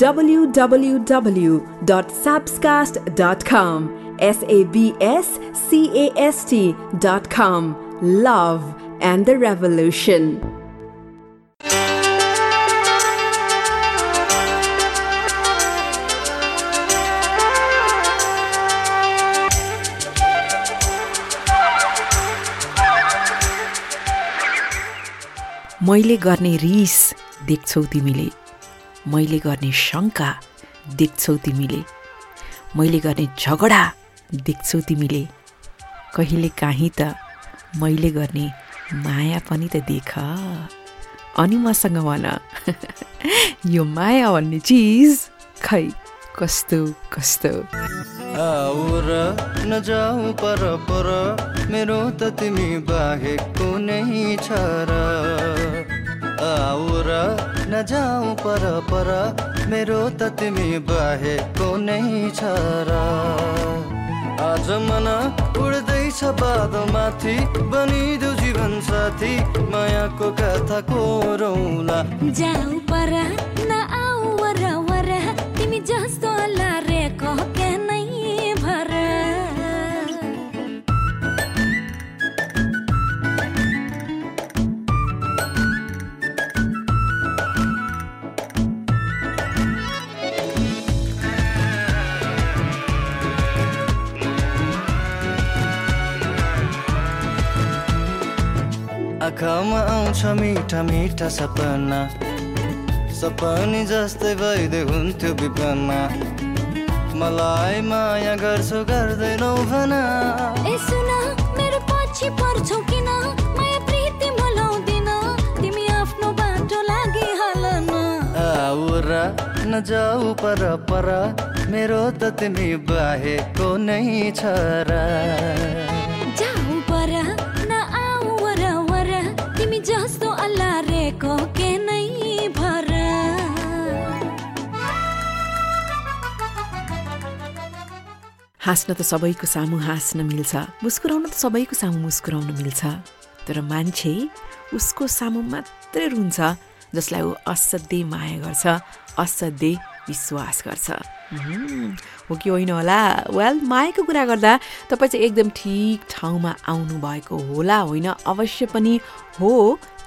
www.sabscast.com. S A B S C A S T.com. Love and the Revolution. मैले गर्ने रिस देख्छौ तिमीले मैले गर्ने शङ्का देख्छौ तिमीले। मैले गर्ने झगडा देख्छौ तिमीले। कहिले काहीँ त मैले गर्ने माया पनि त देख। अनि मसँग भन। यो माया भन्ने चिज खै कस्तो कस्तो? नजाऊ पर पर मेरो त तिमी बाहेक कुनै छ आऊ र नजाऊ पर पर मेरो त तिमी बाहेक कुनै छ र। आज मन उड्दैछ बादमाथि बनिदेऊ जीवन साथी मायाको कथा कोरौला। जाऊ पर आँखामा आउँछ मिठा मिठा सपना। सपनी जस्तै भइदिए हुन्थ्यो विपना। मलाई माया गर्छौ गर्दैनौ भना ए सुन मेरो पछि पर्छौ किन? माया प्रीति मलाउँदिन तिमी आफ्नो बाटो लागि हाल न आऊ र नजाऊ पर पर मेरो त तिमी बाहेको नै छ र। हाँस्न त सबैको सामु हाँस्न मिल्छ। मुस्कुराउन त सबैको सामु मुस्कुराउन मिल्छ। तर मान्छे उसको सामु मात्रै रुन्छ जसलाई ऊ असाध्यै माया गर्छ असाध्यै विश्वास गर्छ। हो कि होइन होला? वेल मायाको कुरा गर्दा तपाईँ चाहिँ एकदम ठिक ठाउँमा आउनु भएको होला होइन? अवश्य पनि हो।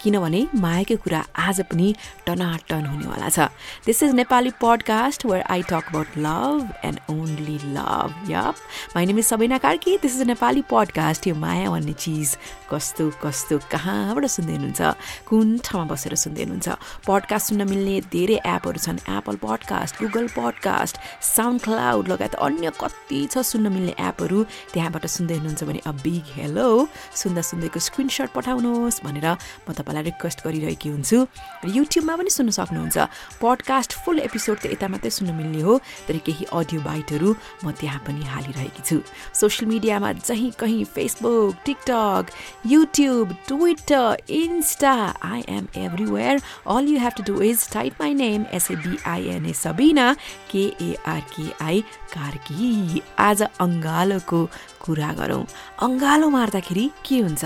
किनभने मायाको कुरा आज पनि टनाटन हुनेवाला छ। This is Nepali podcast where I talk about love and only love yup my name is Sabina Karki this is Nepali podcast यो माया भन्ने चिज कस्तो कस्तो कहाँबाट सुन्दै हुनुहुन्छ? कुन ठाउँमा बसेर सुन्दै हुनुहुन्छ? पडकास्ट सुन्न मिल्ने धेरै एपहरू छन्। Apple podcast Google podcast SoundCloud लगायत अन्य कति छ सुन्न मिल्ने एपहरू त्यहाँबाट सुन्दै हुनुहुन्छ भने अ बिग हेलो सुन्दा सुन्दैको स्क्रिनसट पठाउनुहोस् भनेर म तपाईँलाई रिक्वेस्ट गरिरहेकी हुन्छु। र युट्युबमा पनि सुन्न सक्नुहुन्छ। पडकास्ट फुल एपिसोड त यता मात्रै सुन्न मिल्ने हो तर केही अडियो बाइटहरू म त्यहाँ पनि हालिरहेकी छु। सोसियल मिडियामा जहीँ कहीँ Facebook TikTok YouTube Twitter Insta I am everywhere all you have to do is type my name S A B I N A Sabina K A R K I Karki आज अङ्गालोको कुरा गरौँ। अङ्गालो मार्दाखेरि के हुन्छ?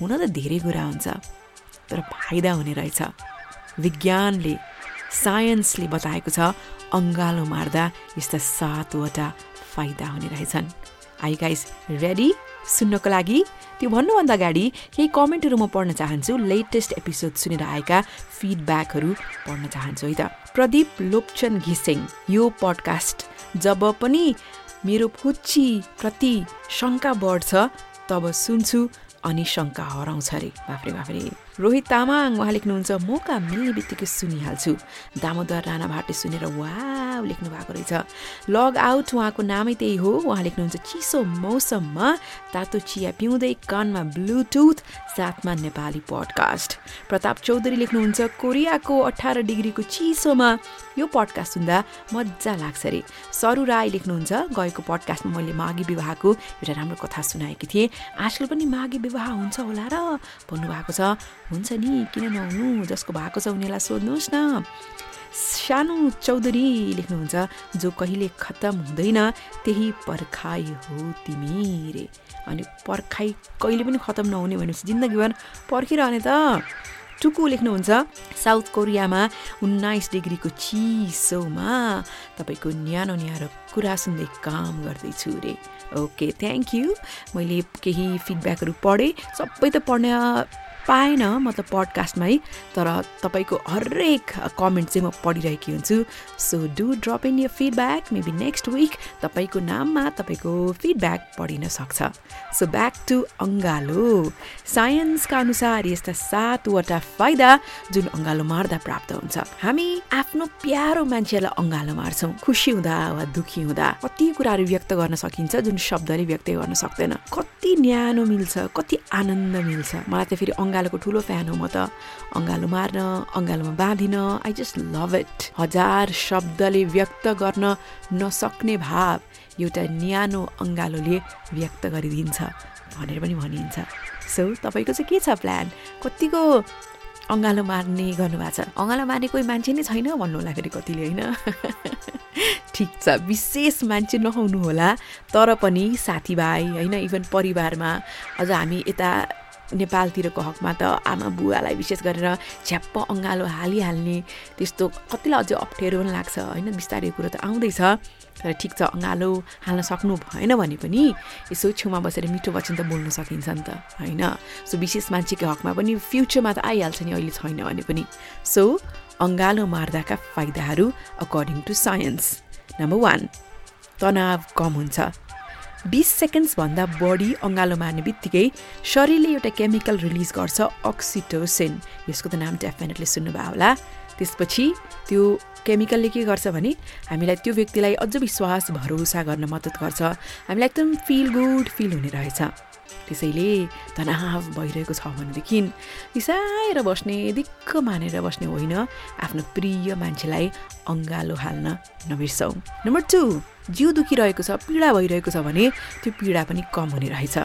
हुन त धेरै कुरा हुन्छ। तर फाइदा हुने रहेछ। विज्ञानले साइन्सले बताएको छ अङ्गालो मार्दा यस्ता सातवटा फाइदा हुने रहेछन्। आई गाइस रेडी सुन्नको लागि त्यो भन्नुभन्दा अगाडि केही कमेन्टहरू म पढ्न चाहन्छु। लेटेस्ट एपिसोड सुनेर आएका फिडब्याकहरू पढ्न चाहन्छु है त। प्रदीप लोकचन घिसिङ यो पडकास्ट जब पनि मेरो फुच्चीप्रति शङ्का बढ्छ तब सुन्छु अनि शङ्का हराउँछ अरे। बाफ्रे बाफ्रे। रोहित तामाङ उहाँ लेख्नुहुन्छ मौका मिल्ने बित्तिकै सुनिहाल्छु। दामोदर राणा भाटे सुनेर वा लेख्नु भएको रहेछ। लग आउट उहाँको नामै त्यही हो। उहाँ लेख्नुहुन्छ चिसो मौसममा तातो चिया पिउँदै कानमा ब्लुटुथ साथमा नेपाली पडकास्ट। प्रताप चौधरी लेख्नुहुन्छ कोरियाको अठार डिग्रीको चिसोमा यो पडकास्ट सुन्दा मजा लाग्छ अरे सरु राई लेख्नुहुन्छ गएको पडकास्टमा मैले माघी विवाहको एउटा राम्रो कथा सुनाएकी थिएँ। आजकल पनि माघी विवाह हुन्छ होला र भन्नुभएको छ हुन्छ नि किन नहुनु? जसको भएको छ उनीहरूलाई सोध्नुहोस् न। सानो चौधरी लेख्नुहुन्छ जो कहिले खत्तम हुँदैन त्यही पर्खाइ हो तिमी रे। अनि पर्खाइ कहिले पनि खत्तम नहुने भनेपछि जिन्दगीभर पर्खिरहने त। टुकु लेख्नुहुन्छ साउथ कोरियामा उन्नाइस डिग्रीको चिसोमा तपाईँको न्यानो न्यानो कुरा सुन्दै काम गर्दैछु रे। Okay thank you. मैले केही फिडब्याकहरू पढेँ सबै त पढ्न पाएन मतलब पडकास्टमै तर तपाईँको हरेक कमेन्ट चाहिँ म पढिरहेकी हुन्छु। So do drop in your feedback maybe next week तपाईँको नाममा तपाईँको फिडब्याक पढिन सक्छ। सो ब्याक टु अङ्गालो। साइन्सका अनुसार यस्ता सातवटा फाइदा जुन अङ्गालो मार्दा प्राप्त हुन्छ। हामी आफ्नो प्यारो मान्छेलाई अङ्गालो मार्छौँ। खुसी हुँदा वा दुखी हुँदा। कति कुराहरू व्यक्त गर्न सकिन्छ जुन शब्दले व्यक्त गर्न सक्दैन। कति न्यानो मिल्छ कति आनन्द मिल्छ। मलाई त फेरि अङ्गालोको ठुलो फ्यान हो म त। अङ्गालो मार्न अङ्गालोमा बाँधिन आई जस्ट लभ इट हजार शब्दले व्यक्त गर्न नसक्ने भाव एउटा न्यानो अङ्गालोले व्यक्त गरिदिन्छ भनेर पनि भनिन्छ। सो तपाईँको चाहिँ के छ प्लान कतिको अँगालो मार्ने गर्नुभएको छ? अँगालो मार्ने कोही मान्छे नै छैन भन्नु होला फेरि कतिले होइन? ठिक छ विशेष मान्छे नहुनु होला तर पनि साथीभाइ होइन इभन परिवारमा अझ हामी यता नेपालतिरको हकमा त आमा बुवालाई विशेष गरेर झ्याप्प अँगालो हालिहाल्ने त्यस्तो कतिलाई अझै अप्ठ्यारो पनि लाग्छ होइन? बिस्तारै कुरो त आउँदैछ। तर ठिक छ अँगालो हाल्न सक्नु भएन भने पनि यसो छेउमा बसेर मिठो वचन त बोल्न सकिन्छ नि त होइन? सो विशेष मान्छेको हकमा पनि फ्युचरमा त आइहाल्छ नि अहिले छैन भने पनि। सो अँगालो मार्दाका फाइदाहरू according to science number one तनाव कम हुन्छ। बिस सेकेन्ड्सभन्दा बढी अँगालो मार्ने बित्तिकै शरीरले एउटा केमिकल रिलिज गर्छ अक्सिटोसिन यसको त नाम डेफिनेटली सुन्नुभयो होला। त्यसपछि त्यो केमिकलले के गर्छ भने हामीलाई त्यो व्यक्तिलाई अझ विश्वास भरोसा गर्न मद्दत गर्छ। हामीलाई एकदम फिल गुड फिल हुने रहेछ। त्यसैले तनाव भइरहेको छ भनेदेखि रिसाएर बस्ने दिक्क मानेर बस्ने होइन। आफ्नो प्रिय मान्छेलाई अङ्गालो हाल्न नबिर्सौँ। नम्बर टू जिउ दुखिरहेको छ पीडा भइरहेको छ भने त्यो पीडा पनि कम हुने रहेछ।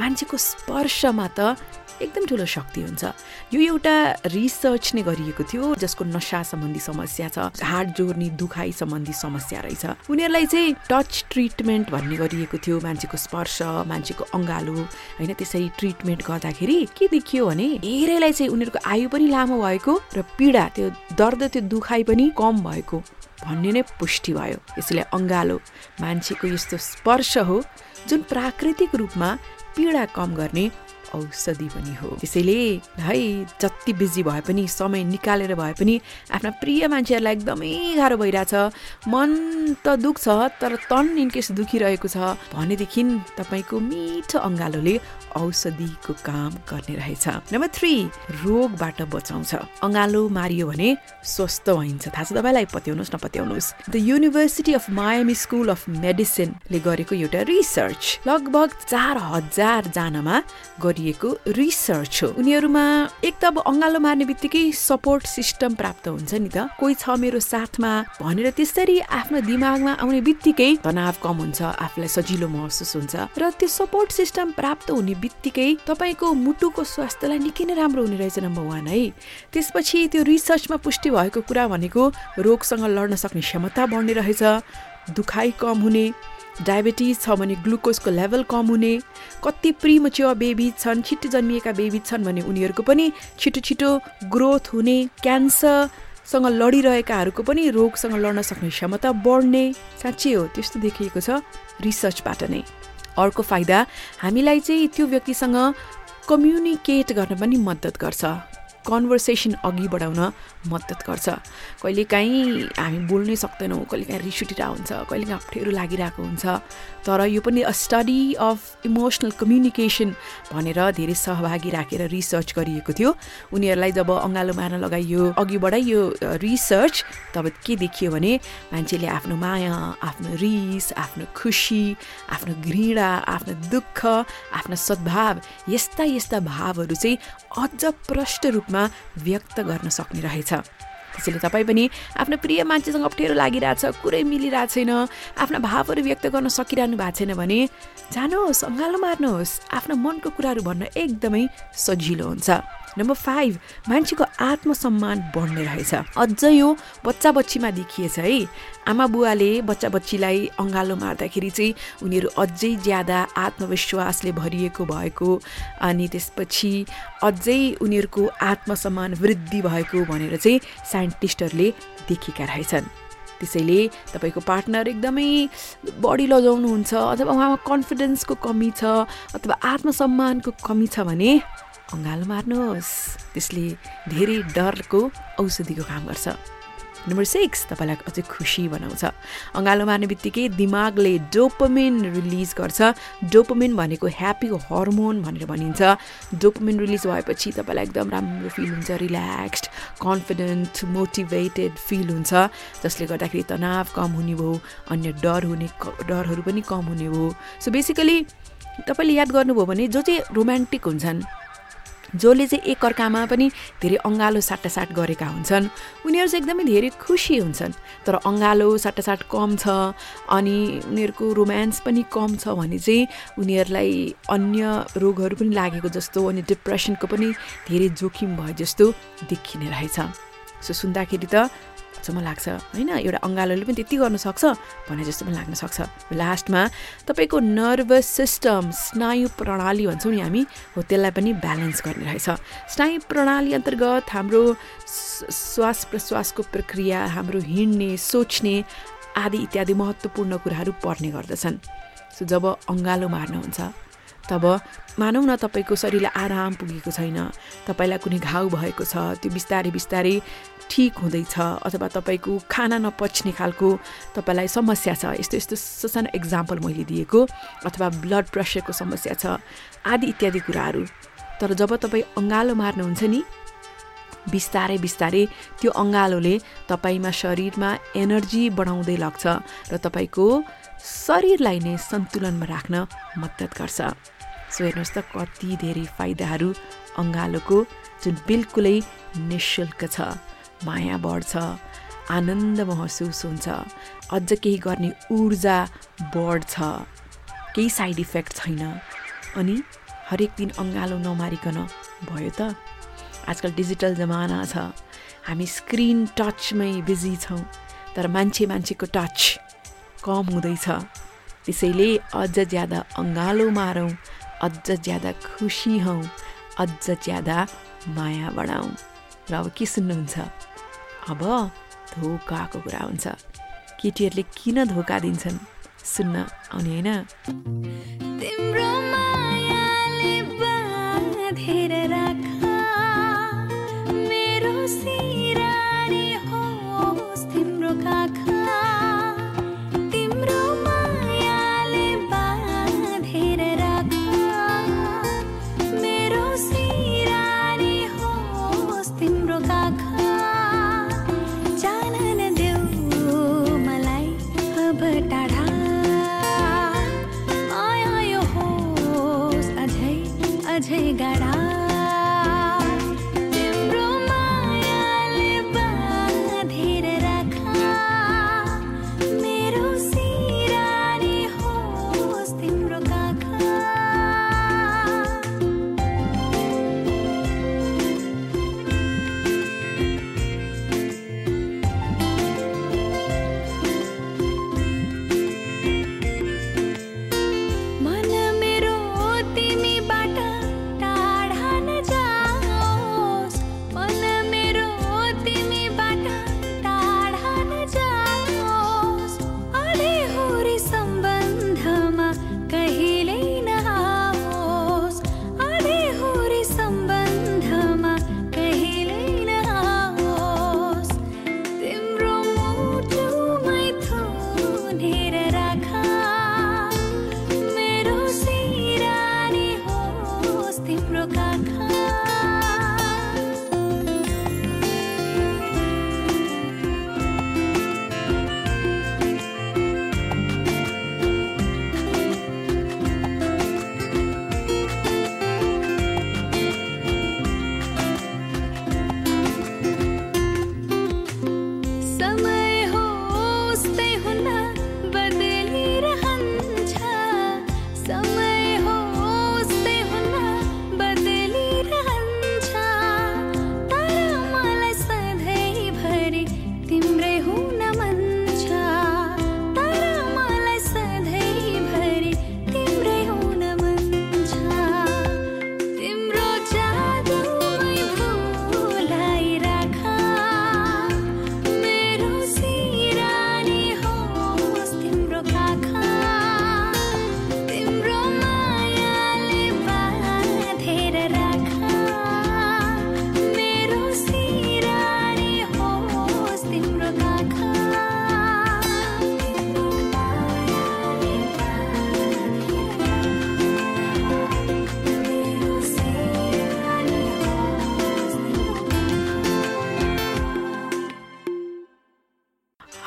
मान्छेको स्पर्शमा त एकदम ठुलो शक्ति हुन्छ। यो एउटा रिसर्च नै गरिएको थियो जसको नसा सम्बन्धी समस्या छ हात जोड्ने दुखाइ सम्बन्धी समस्या रहेछ। उनीहरूलाई चाहिँ टच ट्रिटमेन्ट भन्ने गरिएको थियो मान्छेको स्पर्श मान्छेको अङ्गालो होइन त्यसरी ट्रिटमेन्ट गर्दाखेरि के देखियो भने धेरैलाई चाहिँ उनीहरूको आयु पनि लामो भएको र पीडा त्यो दर्द त्यो दुखाइ पनि कम भएको भन्ने नै पुष्टि भयो। यसले अङ्गालो मान्छेको यस्तो स्पर्श हो जुन प्राकृतिक रूपमा पीडा कम गर्ने औषधि पनि हो। त्यसैले है जति बिजी भए पनि समय निकालेर भए पनि आफ्ना प्रिय मान्छेहरूलाई एकदमै गाह्रो भइरहेछ। मन त दुख्छ तर तन इनकेस दुखिरहेको छ। भनेदेखि तपाईँको मिठो अङ्गालोले औषधिको काम गर्ने रहेछ। नम्बर थ्री रोगबाट बचाउँछ। अङ्गालो मारियो भने स्वस्थ भइन्छ। थाहा छ तपाईँलाई? पत्याउनुहोस् नपत्याउनुहोस् the university of Miami school of मेडिसिनले गरेको एउटा रिसर्च लगभग चार हजार जनामा गरिएको रिसर्च हो। उनीहरूमा एक त अब अङ्गालो मार्ने बित्तिकै सपोर्ट सिस्टम प्राप्त हुन्छ नि त। कोही छ मेरो साथमा भनेर त्यसरी आफ्नो दिमागमा आउने बित्तिकै तनाव कम हुन्छ आफूलाई सजिलो महसुस हुन्छ। र त्यो सपोर्ट सिस्टम प्राप्त हुने बित्तिकै तपाईँको मुटुको स्वास्थ्यलाई निकै नै राम्रो हुने रहेछ नम्बर वान है। त्यसपछि त्यो रिसर्चमा पुष्टि भएको कुरा भनेको रोगसँग लड्न सक्ने क्षमता बढ्ने रहेछ दुखाइ कम हुने डायबिटिज छ भने ग्लुकोजको लेभल कम हुने कति प्रिमच्योर बेबी छन् छिट्टो जन्मिएका बेबी छन् भने उनीहरूको पनि छिटो छिटो ग्रोथ हुने क्यान्सरसँग लडिरहेकाहरूको पनि रोगसँग लड्न सक्ने क्षमता बढ्ने। साँच्चै हो त्यस्तो देखिएको छ रिसर्चबाट नै। अर्को फाइदा हामीलाई चाहिँ त्यो व्यक्तिसँग कम्युनिकेट गर्न पनि मद्दत गर्छ। कन्भर्सेसन अघि बढाउन मद्दत गर्छ। कहिलेकाहीँ हामी बोल्नै सक्दैनौँ कहिलेकाहीँ रिस उठिरहेको हुन्छ कहिलेकाहीँ अप्ठ्यारो लागिरहेको हुन्छ। तर यो पनि a study of emotional communication भनेर धेरै सहभागी राखेर रिसर्च गरिएको थियो। उनीहरूलाई जब अँगालो मार्न लगाइयो अघि बढाइयो रिसर्च तब के देखियो भने मान्छेले आफ्नो माया आफ्नो रिस आफ्नो खुसी आफ्नो घृणा आफ्नो दुःख आफ्नो सद्भाव यस्ता यस्ता भावहरू चाहिँ अझ प्रष्ट रूपमा व्यक्त गर्न सक्ने रहेछ। त्यसैले तपाईँ पनि आफ्नो प्रिय मान्छेसँग अप्ठ्यारो लागिरहेछ कुरै मिलिरहेको छैन आफ्ना भावहरू व्यक्त गर्न सकिरहनु भएको छैन भने जानुहोस् अँगालो मार्नुहोस् आफ्नो मनको कुराहरू भन्न एकदमै सजिलो हुन्छ। नम्बर फाइभ मान्छेको आत्मसम्मान बढ्ने रहेछ। अझ यो बच्चा बच्चीमा देखिएछ है। आमा बुवाले बच्चा बच्चीलाई अँगालो मार्दाखेरि चाहिँ उनीहरू अझै ज्यादा आत्मविश्वासले भरिएको भएको अनि त्यसपछि अझै उनीहरूको आत्मसम्मान वृद्धि भएको भनेर चाहिँ साइन्टिस्टहरूले देखेका रहेछन्। त्यसैले तपाईँको पार्टनर एकदमै बढी लजाउनुहुन्छ अथवा उहाँमा कन्फिडेन्सको कमी छ अथवा आत्मसम्मानको कमी छ भने अँगालो मार्नुहोस्। त्यसले धेरै डरको औषधिको काम गर्छ। नम्बर सिक्स तपाईँलाई अझै खुसी बनाउँछ। अँगालो मार्ने बित्तिकै दिमागले डोपमिन रिलिज गर्छ। डोपमिन भनेको ह्याप्पी हर्मोन भनेर भनिन्छ। डोपमिन रिलिज भएपछि तपाईँलाई एकदम राम्रो फिल हुन्छ रिल्याक्स्ड कन्फिडेन्ट मोटिभेटेड फिल हुन्छ। जसले गर्दाखेरि तनाव कम हुने भयो अन्य डर हुने डरहरू पनि कम हुने भयो। सो बेसिकली तपाईँले याद गर्नुभयो भने जो चाहिँ रोमान्टिक हुन्छन् जसले चाहिँ एकअर्कामा पनि धेरै अँगालो साटासाट गरेका हुन्छन्। उनीहरू चाहिँ एकदमै धेरै खुसी हुन्छन् तर अँगालो साटासाट कम छ अनि उनीहरूको रोमान्स पनि कम छ भने चाहिँ उनीहरूलाई अन्य रोगहरू पनि लागेको जस्तो अनि डिप्रेसनको पनि धेरै जोखिम भए जस्तो देखिने रहेछ। सो सुन्दाखेरि त जम्म लाग्छ। होइन एउटा अङ्गालोले पनि त्यति गर्न सक्छ भने जस्तो पनि लाग्न सक्छ। लास्टमा तपाईँको नर्भस सिस्टम स्नायु प्रणाली भन्छौँ नि हामी हो त्यसलाई पनि ब्यालेन्स गर्ने रहेछ। स्नायु प्रणाली अन्तर्गत हाम्रो श्वास प्रश्वासको प्रक्रिया हाम्रो हिँड्ने सोच्ने आदि इत्यादि महत्त्वपूर्ण कुराहरू पर्ने गर्दछन्। सो जब अङ्गालो मार्नुहुन्छ तब मानौ न तपाईँको शरीरलाई आराम पुगेको छैन। तपाईँलाई कुनै घाउ भएको छ त्यो बिस्तारै बिस्तारै ठिक हुँदैछ अथवा तपाईँको खाना नपच्ने खालको तपाईँलाई समस्या छ। यस्तो यस्तो ससानो इक्जाम्पल मैले दिएको अथवा ब्लड प्रेसरको समस्या छ आदि इत्यादि कुराहरू। तर जब तपाईँ अँगालो मार्नुहुन्छ नि बिस्तारै बिस्तारै त्यो अँगालोले तपाईँमा शरीरमा एनर्जी बढाउँदै लाग्छ र तपाईँको शरीरलाई नै सन्तुलनमा राख्न मद्दत गर्छ। सो हेर्नुहोस् त कति धेरै फाइदाहरू अङ्गालोको जुन बिल्कुलै निशुल्क छ। माया बढ्छ आनन्द महसुस हुन्छ। अझ केही गर्ने ऊर्जा बढ्छ। केही साइड इफेक्ट छैन। अनि हरेक दिन अङ्गालो नमारिकन भयो त। आजकल डिजिटल जमाना छ। हामी स्क्रिन टचमै बिजी छौँ तर मान्छे मान्छेको टच कम हुँदैछ। त्यसैले अझ ज्यादा अङ्गालो मारौँ अझ ज्यादा खुसी हौँ अझ ज्यादा माया बढाउँ र अब के सुन्नुहुन्छ? अब धोकाको कुरा हुन्छ। केटीहरूले किन धोका दिन्छन्? सुन्न आउने होइन।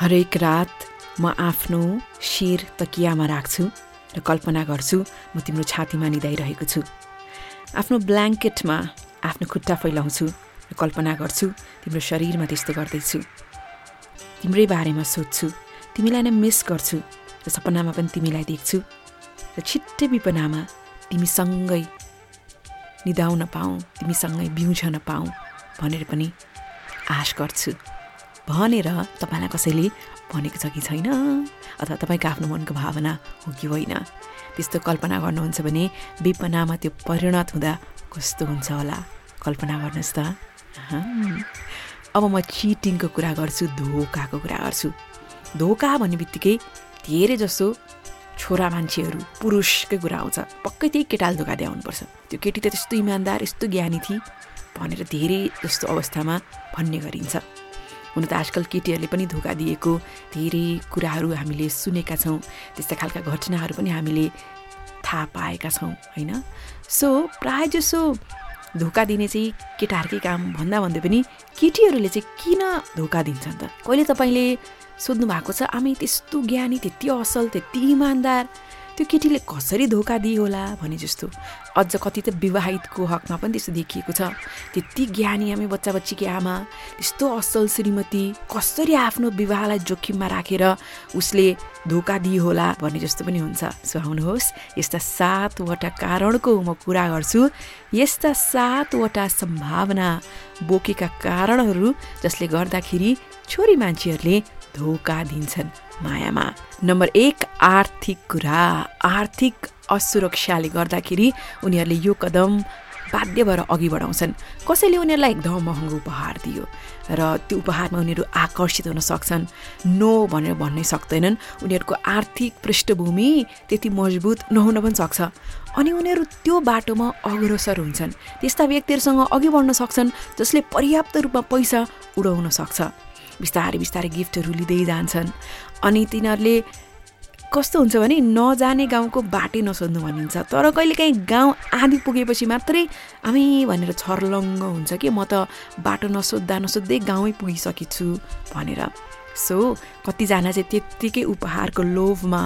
हरेक रात म आफ्नो शिर तकियामा राख्छु र कल्पना गर्छु म तिम्रो छातीमा निधाइरहेको छु। आफ्नो ब्ल्याङ्केटमा आफ्नो खुट्टा फैलाउँछु र कल्पना गर्छु तिम्रो शरीरमा त्यस्तो गर्दैछु। तिम्रै बारेमा सोध्छु तिमीलाई नै मिस गर्छु र सपनामा पनि तिमीलाई देख्छु र छिट्टै विपनामा तिमीसँगै निदाउन पाऊँ तिमीसँगै बिउझन पाऊँ भनेर पनि आश गर्छु। भनेर तपाईँलाई कसैले भनेको छ कि छैन? अथवा तपाईँको आफ्नो मनको भावना हो कि होइन? त्यस्तो कल्पना गर्नुहुन्छ भने विपनामा त्यो परिणत हुँदा कस्तो हुन्छ होला? कल्पना गर्नुहोस् त। अब म चिटिङको कुरा गर्छु धोकाको कुरा गर्छु। धोका भन्ने बित्तिकै धेरै जसो छोरा मान्छेहरू पुरुषकै कुरा आउँछ। पक्कै त्यही केटाले धोका दियाउनुपर्छ त्यो केटी त त्यस्तो इमान्दार यस्तो ज्ञानी थिए भनेर धेरै जस्तो अवस्थामा भन्ने गरिन्छ। हुन त आजकल केटीहरूले पनि धोका दिएको धेरै कुराहरू हामीले सुनेका छौँ। त्यस्ता खालका घटनाहरू पनि हामीले थाहा पाएका छौँ होइन? सो प्रायः जसो धोका दिने चाहिँ केटाहरूकै काम भन्दा भन्दै पनि केटीहरूले चाहिँ किन धोका दिन्छन् त? कहिले तपाईँले सोध्नु भएको छ आमै त्यस्तो ज्ञानी त्यति असल त्यति इमान्दार त्यो केटीले कसरी धोका दिए होला भने जस्तो। अझ कति त विवाहितको हकमा पनि त्यस्तो देखिएको छ। त्यति ज्ञानी आमै बच्चा बच्चीकी आमा त्यस्तो असल श्रीमती कसरी आफ्नो विवाहलाई जोखिममा राखेर उसले धोका दिए होला भन्ने जस्तो पनि हुन्छ। सो आउनुहोस् यस्ता सातवटा कारणको म कुरा गर्छु। यस्ता सातवटा सम्भावना बोकेका कारणहरू जसले गर्दाखेरि छोरी मान्छेहरूले धोका दिन्छन्। मायामा। नम्बर एक आर्थिक कुरा। आर्थिक असुरक्षाले गर्दाखेरि उनीहरूले यो कदम बाध्य भएर अघि बढाउँछन्। कसैले उनीहरूलाई एकदम महँगो उपहार दियो र त्यो उपहारमा उनीहरू आकर्षित हुन सक्छन्। नो भनेर भन्नै सक्दैनन्। उनीहरूको आर्थिक पृष्ठभूमि त्यति मजबुत नहुन पनि सक्छ। अनि उनीहरू त्यो बाटोमा अग्रसर हुन्छन्। त्यस्ता व्यक्तिहरूसँग अघि बढ्न सक्छन् जसले पर्याप्त रूपमा पैसा उडाउन सक्छ। बिस्तारै बिस्तारै गिफ्टहरू लिँदै जान्छन्। अनि तिनीहरूले कस्तो हुन्छ भने नजाने गाउँको बाटै नसोध्नु भनिन्छ। तर कहिलेकाहीँ गाउँ आदि पुगेपछि मात्रै हामी भनेर छर्लङ्ग हुन्छ कि म त बाटो नसोद्धा नसोध्दै गाउँै पुगिसकेको छु भनेर। सो कतिजना चाहिँ त्यत्तिकै उपहारको लोभमा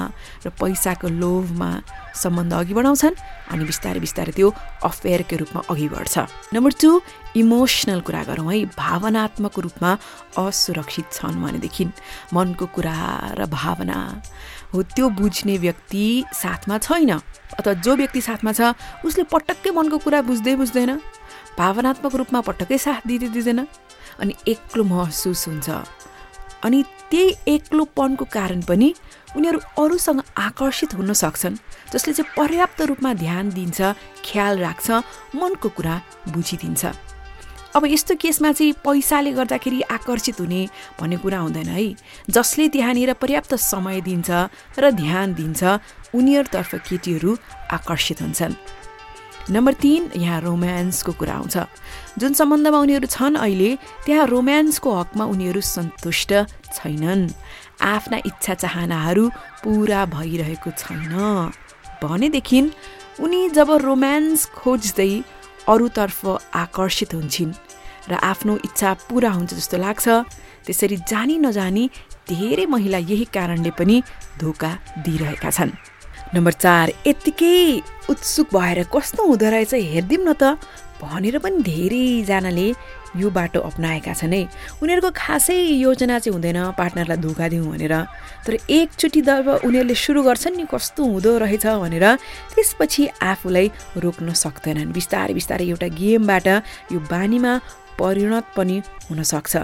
र पैसाको लोभमा सम्बन्ध अघि बढाउँछन् अनि बिस्तारै बिस्तारै त्यो अफेयरको रूपमा अघि बढ्छ। नम्बर टू इमोसनल कुरा गरौँ है। भावनात्मक रूपमा असुरक्षित छन् भनेदेखि मनको कुरा र भावना हो त्यो बुझ्ने व्यक्ति साथमा छैन अथवा जो व्यक्ति साथमा छ उसले पटक्कै मनको कुरा बुझ्दै बुझ्दैन। भावनात्मक रूपमा पटक्कै साथ दिँदै दिँदैन अनि एक्लो महसुस हुन्छ। अनि त्यही एक्लोपनको कारण पनि उनीहरू अरूसँग आकर्षित हुन सक्छन् जसले चाहिँ पर्याप्त रूपमा ध्यान दिन्छ ख्याल राख्छ मनको कुरा बुझिदिन्छ। अब यस्तो केसमा चाहिँ पैसाले गर्दाखेरि आकर्षित हुने भन्ने कुरा हुँदैन है। जसले त्यहाँनिर पर्याप्त समय दिन्छ र ध्यान दिन्छ उनीहरूतर्फ केटीहरू आकर्षित हुन्छन्। नम्बर तिन यहाँ रोमान्सको कुरा आउँछ। जुन सम्बन्धमा उनीहरू छन् अहिले त्यहाँ रोमान्सको हकमा उनीहरू सन्तुष्ट छैनन्। आफ्ना इच्छा चाहनाहरू पुरा भइरहेको छैन। भनेदेखि उनी जब रोमान्स खोज्दै अरूतर्फ आकर्षित हुन्छन् र आफ्नो इच्छा पुरा हुन्छ जस्तो लाग्छ त्यसरी जानी नजानी धेरै महिला यही कारणले पनि धोका दिइरहेका छन्। नम्बर चार यत्तिकै उत्सुक भएर कस्तो हुँदो रहेछ हेरिदिउँ न त। भनेर पनि धेरैजनाले यो बाटो अप्नाएका छन् है। उनीहरूको खासै योजना चाहिँ हुँदैन पार्टनरलाई धोका दिउँ भनेर। तर एकचोटि जब उनीहरूले सुरु गर्छन् नि कस्तो हुँदो रहेछ भनेर त्यसपछि आफूलाई रोक्न सक्दैनन्। बिस्तारै बिस्तारै एउटा गेमबाट यो बानीमा परिणत पनि हुनसक्छ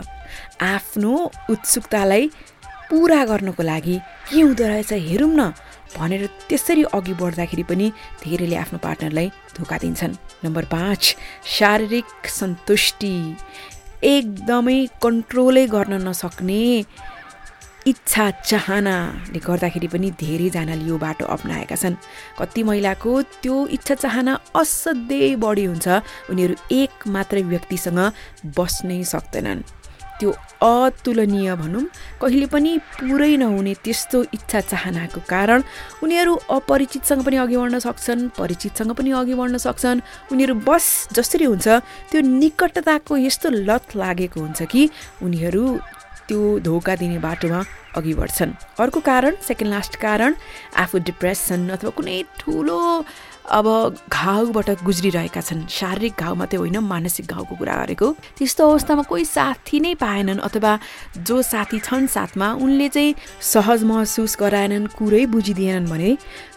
आफ्नो उत्सुकतालाई पुरा गर्नको लागि के हुँदो रहेछ हेरौँ न। भनेर त्यसरी अघि बढ्दाखेरि पनि धेरैले आफ्नो पार्टनरलाई धोका दिन्छन्। नम्बर पाँच शारीरिक सन्तुष्टि। एकदमै कन्ट्रोलै गर्न नसक्ने इच्छा चाहनाले गर्दाखेरि पनि धेरैजनाले यो बाटो अप्नाएका छन्। कति महिलाको त्यो इच्छा चाहना असाध्यै बढी हुन्छ। उनीहरू एक मात्रै व्यक्तिसँग बस्नै सक्दैनन्। त्यो अतुलनीय भनौँ कहिले पनि पुरै नहुने त्यस्तो इच्छा चाहनाको कारण उनीहरू अपरिचितसँग पनि अघि बढ्न सक्छन् परिचितसँग पनि अघि बढ्न सक्छन्। उनीहरू बस जसरी हुन्छ त्यो निकटताको यस्तो लत लागेको हुन्छ कि उनीहरू त्यो धोका दिने बाटोमा अघि बढ्छन्। अर्को कारण सेकेन्ड लास्ट कारण आफू डिप्रेसन अथवा कुनै ठुलो अब घाउबाट गुज्रिरहेका छन्। शारीरिक घाउ मात्रै होइन मानसिक घाउको कुरा गरेको। त्यस्तो अवस्थामा कोही साथी नै पाएनन् अथवा जो साथी छन् साथमा उनले चाहिँ सहज महसुस गराएनन् कुरै बुझिदिएनन् भने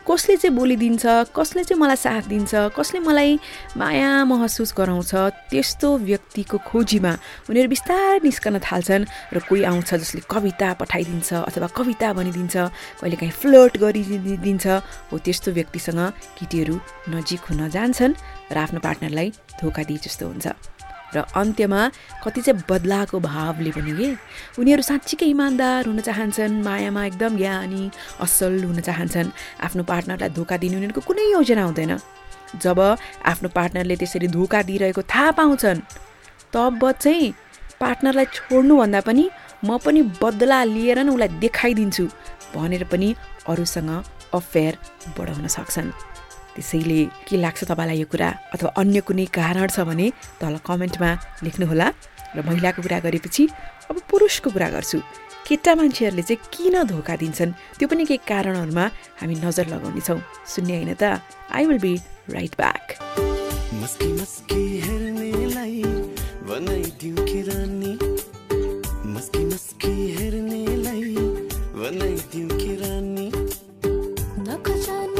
कसले चाहिँ बोलिदिन्छ कसले चाहिँ मलाई साथ दिन्छ कसले मलाई माया महसुस गराउँछ त्यस्तो व्यक्तिको खोजीमा उनीहरू बिस्तारै निस्कन थाल्छन् र कोही आउँछ जसले कविता पठाइदिन्छ अथवा कविता भनिदिन्छ कहिलेकाहीँ फ्लर्ट गरिदिन्छ हो त्यस्तो व्यक्तिसँग केटीहरू नजिक हुन जान्छन् र आफ्नो पार्टनरलाई धोका दिए जस्तो हुन्छ। र अन्त्यमा कति चाहिँ बदलाएको भावले पनि के उनीहरू साँच्चीकै इमान्दार हुन चाहन्छन् मायामा एकदम ज्ञानी असल हुन चाहन्छन्। आफ्नो पार्टनरलाई धोका दिने उनीहरूको कुनै योजना हुँदैन। जब आफ्नो पार्टनरले त्यसरी धोका दिइरहेको थाहा पाउँछन् तब चाहिँ पार्टनरलाई छोड्नुभन्दा पनि म पनि बदला लिएर नै उसलाई देखाइदिन्छु भनेर पनि अरूसँग अफेयर बढाउन सक्छन्। त्यसैले के लाग्छ तपाईँलाई यो कुरा अथवा अन्य कुनै कारण छ भने तल कमेन्टमा लेख्नुहोला। र महिलाको कुरा गरेपछि अब पुरुषको कुरा गर्छु। केटा मान्छेहरूले चाहिँ किन धोका दिन्छन्? त्यो पनि केही कारणहरूमा हामी नजर लगाउनेछौँ सुन्ने होइन त? I will be right back मस्की मस्की हेर्नेलाई बनाइदिउँ कि रानी मस्की मस्की हेर्नेलाई बनाइदिउँ कि रानी नखजान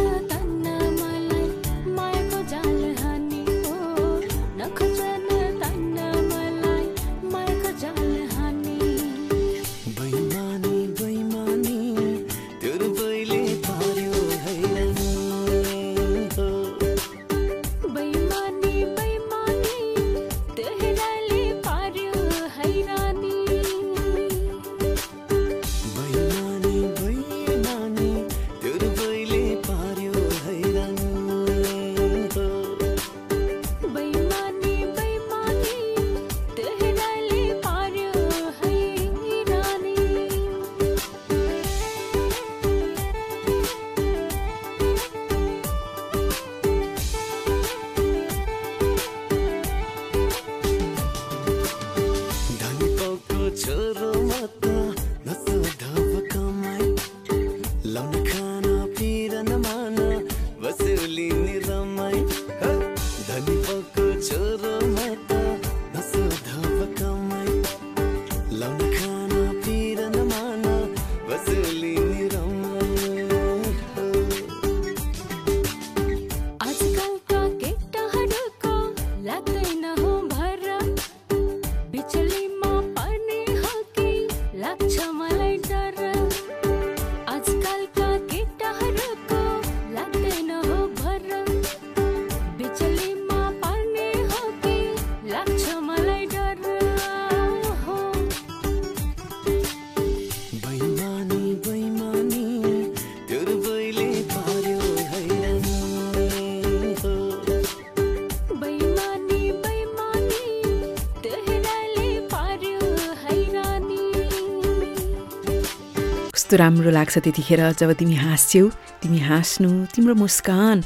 कस्तो राम्रो लाग्छ त्यतिखेर जब तिमी हाँस्छौ तिमी हाँस्नु तिम्रो मुस्कान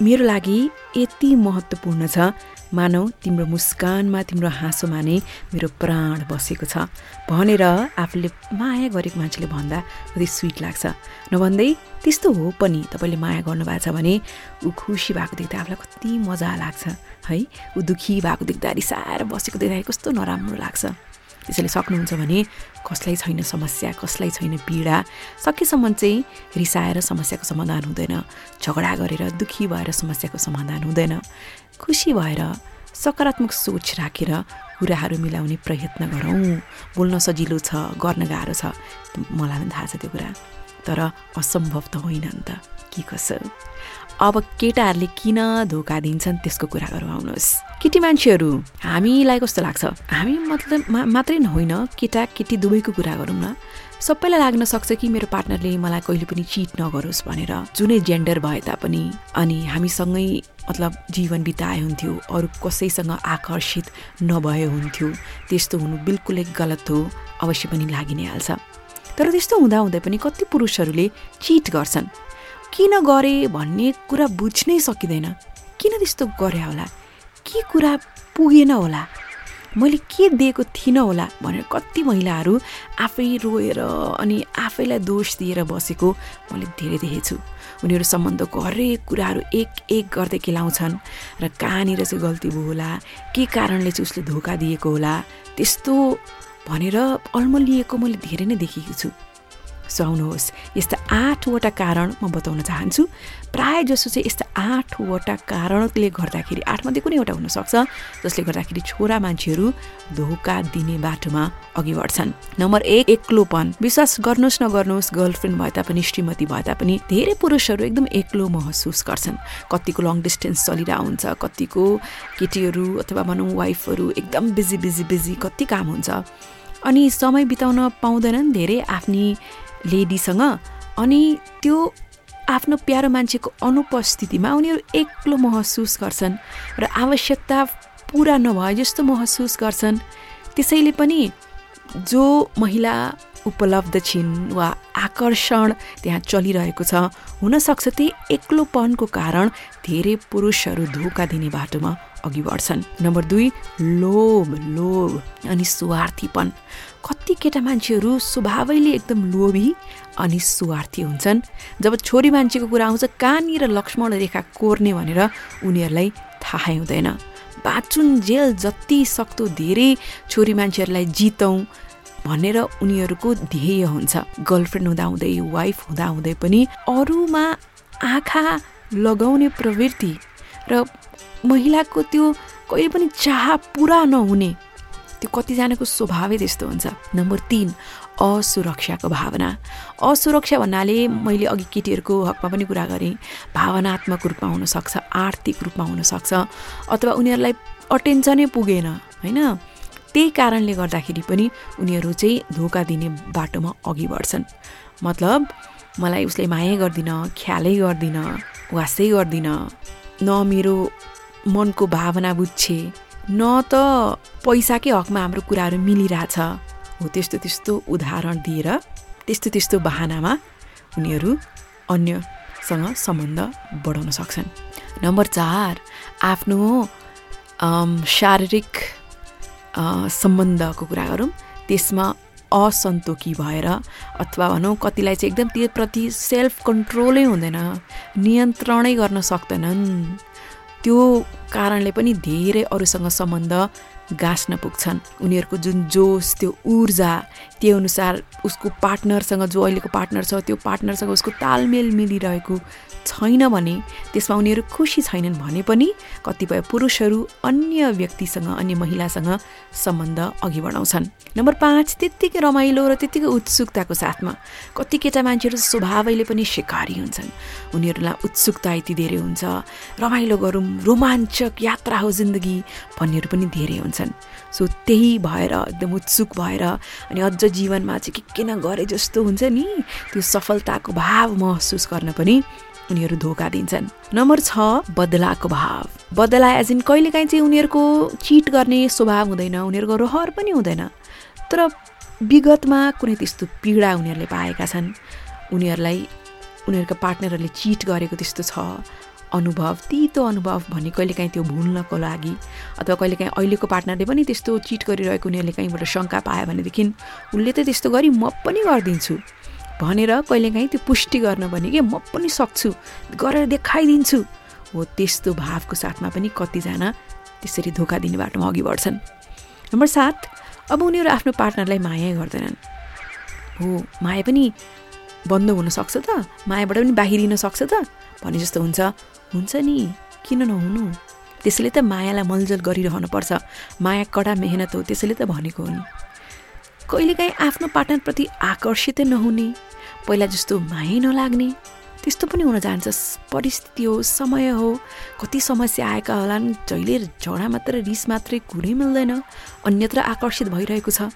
मेरो लागि यति महत्त्वपूर्ण छ। मानौ तिम्रो मुस्कानमा तिम्रो हाँसोमा नै मेरो प्राण बसेको छ। भनेर आफूले माया गरेको मान्छेले भन्दा कति स्विट लाग्छ। नभन्दै त्यस्तो हो पनि तपाईँले माया गर्नुभएको छ भने ऊ खुसी भएको देख्दा आफूलाई कति मजा लाग्छ है? ऊ दुःखी भएको देख्दा रिसाएर बसेको देख्दाखेरि कस्तो नराम्रो लाग्छ। त्यसैले सक्नुहुन्छ भने कसलाई छैन समस्या कसलाई छैन पीडा सकेसम्म चाहिँ रिसाएर समस्याको समाधान हुँदैन। झगडा गरेर दुःखी भएर समस्याको समाधान हुँदैन। खुसी भएर सकारात्मक सोच राखेर कुराहरू मिलाउने प्रयत्न गरौँ। बोल्न सजिलो छ गर्न गाह्रो छ। मलाई पनि थाहा छ त्यो कुरा। तर असम्भव त होइन नि त। के कसो? अब केटाहरूले किन धोका दिन्छन् त्यसको कुरा गरौँ आउनुहोस्। केटी मान्छेहरू हामीलाई कस्तो लाग्छ? हामी मतलब मा मात्रै होइन केटा केटी दुवैको कुरा गरौँ न। सबैलाई लाग्न सक्छ कि मेरो पार्टनरले मलाई कहिले पनि चिट नगरोस् भनेर। जुनै जेन्डर भए तापनि अनि हामीसँगै मतलब जीवन बिताए हुन्थ्यो अरू कसैसँग आकर्षित नभए हुन्थ्यो त्यस्तो हुनु बिल्कुलै गलत हो अवश्य पनि लागि नै हाल्छ। तर त्यस्तो हुँदाहुँदै पनि कति पुरुषहरूले चिट गर्छन्। किन गरे भन्ने कुरा बुझ्नै सकिँदैन। किन त्यस्तो गरे होला? के कुरा पुगेन होला? मैले के दिएको थिइनँ होला भनेर कति महिलाहरू आफै रोएर अनि आफैलाई दोष दिएर बसेको मैले धेरै देखेछु उनीहरू सम्बन्धको हरेक कुराहरू एक एक गर्दै केलाउँछन् र कहाँनिर चाहिँ गल्ती भयो होला? के कारणले चाहिँ उसले धोका दिएको होला? त्यस्तो भनेर अल्मलिएको मैले धेरै नै देखेकी छु। सो आउनुहोस् यस्ता आठवटा कारण म बताउन चाहन्छु। प्राय जसो चाहिँ यस्ता आठवटा कारणले गर्दाखेरि आठमध्ये कुनै एउटा हुनसक्छ जसले गर्दाखेरि छोरा मान्छेहरू धोका दिने बाटोमा अघि बढ्छन्। नम्बर एक एक्लोपन। विश्वास गर्नुहोस् नगर्नुहोस् गर्लफ्रेन्ड भए तापनि श्रीमती भए तापनि धेरै पुरुषहरू एकदम एक्लो महसुस गर्छन्। कतिको लङ डिस्टेन्स चलिरहेको हुन्छ कतिको केटीहरू अथवा भनौँ वाइफहरू एकदम बिजी बिजी बिजी कति काम हुन्छ। अनि समय बिताउन पाउँदैनन् धेरै आफ्नी लेडीसँग अनि त्यो आफ्नो प्यारो मान्छेको अनुपस्थितिमा उनीहरू एक्लो महसुस गर्छन् र आवश्यकता पुरा नभए जस्तो महसुस गर्छन्। त्यसैले पनि जो महिला उपलब्ध छिन् वा आकर्षण त्यहाँ चलिरहेको छ हुनसक्छ त्यही एक्लोपनको कारण धेरै पुरुषहरू धोका दिने बाटोमा अघि बढ्छन्। नम्बर दुई लोभ लोभ अनि स्वार्थीपन। कति केटा मान्छेहरू स्वभावैले एकदम लोभी अनि स्वार्थी हुन्छन्। जब छोरी मान्छेको कुरा आउँछ कहाँनिर लक्ष्मण रेखा कोर्ने भनेर उनीहरूलाई थाहै हुँदैन। बाँचुन जेल जति सक्दो धेरै छोरी मान्छेहरूलाई जितौँ भनेर उनीहरूको ध्येय हुन्छ। गर्लफ्रेन्ड हुँदाहुँदै वाइफ हुँदाहुँदै पनि अरूमा आँखा लगाउने प्रवृत्ति र महिलाको त्यो कहिले पनि चाह पुरा नहुने त्यो कतिजनाको स्वभावै त्यस्तो हुन्छ। नम्बर तिन असुरक्षाको भावना। असुरक्षा भन्नाले मैले अघि केटीहरूको हकमा पनि कुरा गरेँ। भावनात्मक रूपमा हुनसक्छ आर्थिक रूपमा हुनसक्छ अथवा उनीहरूलाई अटेन्सनै पुगेन होइन? त्यही कारणले गर्दाखेरि पनि उनीहरू चाहिँ धोका दिने बाटोमा अघि बढ्छन्। मतलब मलाई उसले माया गर्दिनँ ख्यालै गर्दिनँ वासै गर्दिनँ न मेरो मनको भावना बुझ्छे। न त पैसाकै हकमा हाम्रो कुराहरू मिलिरहेछ। हो त्यस्तो त्यस्तो उदाहरण दिएर त्यस्तो त्यस्तो बाहनामा उनीहरू अन्यसँग सम्बन्ध बढाउन सक्छन्। नम्बर चार आफ्नो शारीरिक सम्बन्धको कुरा गरौँ। त्यसमा असन्तोकी भएर अथवा भनौँ कतिलाई चाहिँ एकदम त्योप्रति सेल्फ कन्ट्रोलै हुँदैन। नियन्त्रणै गर्न सक्दैनन्। त्यो कारणले पनि धेरै अरूसँग सम्बन्ध गाँस्न पुग्छन्। उनीहरूको जुन जोस त्यो ऊर्जा त्यो अनुसार उसको पार्टनरसँग जो अहिलेको पार्टनर छ त्यो पार्टनरसँग उसको तालमेल मिलिरहेको छैन भने त्यसमा उनीहरू खुसी छैनन् भने पनि कतिपय पुरुषहरू अन्य व्यक्तिसँग अन्य महिलासँग सम्बन्ध अघि बढाउँछन्। नम्बर पाँच त्यत्तिकै रमाइलो र त्यत्तिकै उत्सुकताको साथमा कति केटा मान्छेहरू स्वभावैले पनि सिकारी हुन्छन्। उनीहरूलाई उत्सुकता यति धेरै हुन्छ रमाइलो गरौँ रोमाञ्चक यात्रा हो जिन्दगी भन्नेहरू पनि धेरै हुन्छन्। सो त्यही भएर एकदम उत्सुक भएर अनि अझ जीवनमा चाहिँ के के न गरे जस्तो हुन्छ नि त्यो सफलताको भाव महसुस गर्न पनि उनीहरू धोका दिन्छन्। नम्बर छ बदलाको भाव। बदला एज इन कहिलेकाहीँ चाहिँ उनीहरूको चिट गर्ने स्वभाव हुँदैन उनीहरूको रहर पनि हुँदैन। तर विगतमा कुनै त्यस्तो पीडा उनीहरूले पाएका छन्। उनीहरूलाई उनीहरूका पार्टनरहरूले चिट गरेको त्यस्तो छ। अनुभव तितो अनुभव भन्ने कहिलेकाहीँ त्यो भुल्नको लागि अथवा कहिलेकाहीँ अहिलेको पार्टनरले पनि त्यस्तो चिट गरिरहेको उनीहरूले कहीँबाट शङ्का पायो भनेदेखि उसले त त्यस्तो गरी म पनि गरिदिन्छु भनेर कहिलेकाहीँ त्यो पुष्टि गर्न भने कि म पनि सक्छु गरेर देखाइदिन्छु। हो त्यस्तो भावको साथमा पनि कतिजना त्यसरी धोका दिने बाटोमा अघि बढ्छन्। नम्बर सात अब उनीहरू आफ्नो पार्टनरलाई माया गर्दैनन्। हो माया पनि बन्द हुनसक्छ त? मायाबाट पनि बाहिरिन सक्छ त? भने जस्तो हुन्छ। हुन्छ नि। किन नहुनु? त्यसैले त मायालाई मलजल गरिरहनुपर्छ माया कडा मेहनत हो त्यसैले त भनेको हो नि। कहिलेकाहीँ आफ्नो पार्टनरप्रति आकर्षितै नहुने पहिला जस्तो मायै नलाग्ने त्यस्तो पनि हुन जान्छ। परिस्थिति हो समय हो कति समस्या आएका होलान् जहिले झगडा मात्र रिस मात्रै कुरै मिल्दैन अन्यत्र आकर्षित भइरहेको छ।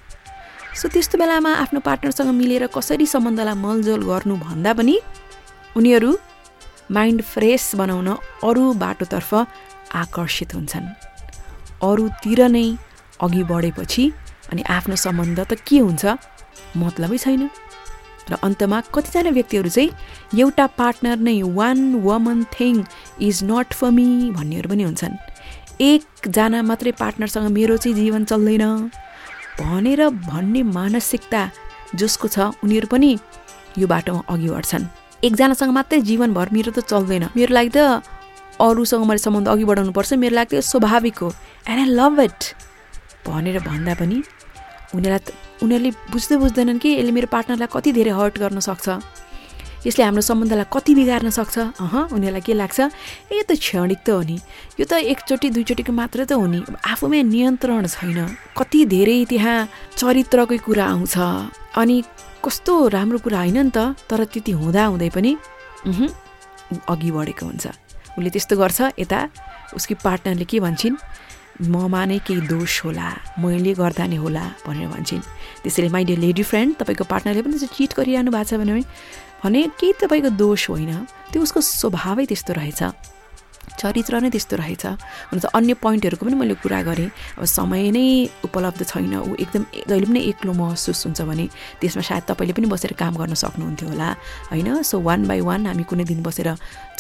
सो त्यस्तो बेलामा आफ्नो पार्टनरसँग मिलेर कसरी सम्बन्धलाई मलजल गर्नु भन्दा पनि उनीहरू माइन्ड फ्रेस बनाउन अरू बाटोतर्फ आकर्षित हुन्छन्। अरूतिर नै अघि बढेपछि अनि आफ्नो सम्बन्ध त के हुन्छ मतलबै छैन। र अन्तमा कतिजना व्यक्तिहरू चाहिँ एउटा पार्टनर नै one woman thing is not for me भन्नेहरू पनि हुन्छन्। एकजना मात्रै पार्टनरसँग मेरो चाहिँ जीवन चल्दैन भनेर भन्ने मानसिकता जसको छ उनीहरू पनि यो बाटोमा अघि बढ्छन्। एकजनासँग मात्रै जीवनभर मेरो त चल्दैन। मेरो लागि त अरूसँग मैले सम्बन्ध अघि बढाउनुपर्छ मेरो लागि त स्वाभाविक हो। एन्ड आई लभ इट भनेर भन्दा पनि उनीहरूलाई उनीहरूले बुझ्दै बुझ्दैनन् कि यसले मेरो पार्टनरलाई कति धेरै हर्ट गर्न सक्छ। यसले हाम्रो सम्बन्धलाई कति बिगार्न सक्छ। अह उनीहरूलाई के लाग्छ? ए यो त क्षणिक त हो नि। यो त एकचोटि दुईचोटिको मात्रै त हो नि। आफूमै नियन्त्रण छैन। कति धेरै त्यहाँ चरित्रकै कुरा आउँछ। अनि कस्तो राम्रो कुरा होइन नि त तर त्यति हुँदा हुँदै पनि अघि बढेको हुन्छ। उसले त्यस्तो गर्छ यता उसकी पार्टनरले के भन्छन् ममा नै केही दोष होला मैले गर्दा नै होला भनेर भन्छन्। त्यसैले माइडियर लेडी फ्रेन्ड तपाईँको पार्टनरले पनि चिट गरिरहनु भएको छ भने भने केही तपाईँको दोष होइन त्यो उसको स्वभावै त्यस्तो रहेछ। चरित्र नै त्यस्तो रहेछ। हुन त अन्य पोइन्टहरूको पनि मैले कुरा गरेँ। अब समय नै उपलब्ध छैन। ऊ एकदम जहिले पनि एक्लो महसुस हुन्छ भने त्यसमा सायद तपाईँले पनि बसेर काम गर्न सक्नुहुन्थ्यो होला। होइन? सो वान बाई वान हामी कुनै दिन बसेर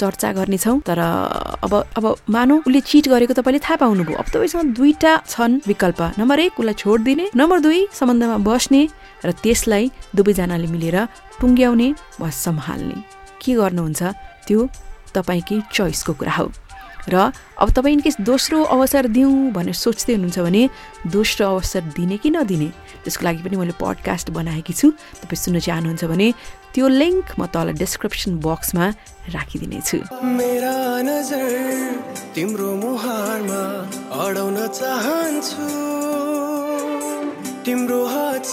चर्चा गर्नेछौँ। तर अब अब मानौ उसले चिट गरेको तपाईँले थाहा पाउनुभयो। अब तपाईँसँग दुईवटा छन् विकल्प। नम्बर एक उसलाई छोडिदिने। नम्बर दुई सम्बन्धमा बस्ने र त्यसलाई दुवैजनाले मिलेर टुङ्ग्याउने वा सम्हाल्ने। के गर्नुहुन्छ? त्यो तपाईँकै चोइसको कुरा हो। र अब तपाईँ इनकेस दोस्रो अवसर दिउँ भनेर सोच्दै हुनुहुन्छ भने दोस्रो अवसर दिने कि नदिने त्यसको लागि पनि मैले पडकास्ट बनाएकी छु। तपाईँ सुन्न चाहनुहुन्छ भने त्यो लिङ्क म तल डिस्क्रिप्सन बक्समा राखिदिनेछु। तिम्रो मुहारमा अडाउन चाहन्छु। तिम्रो हात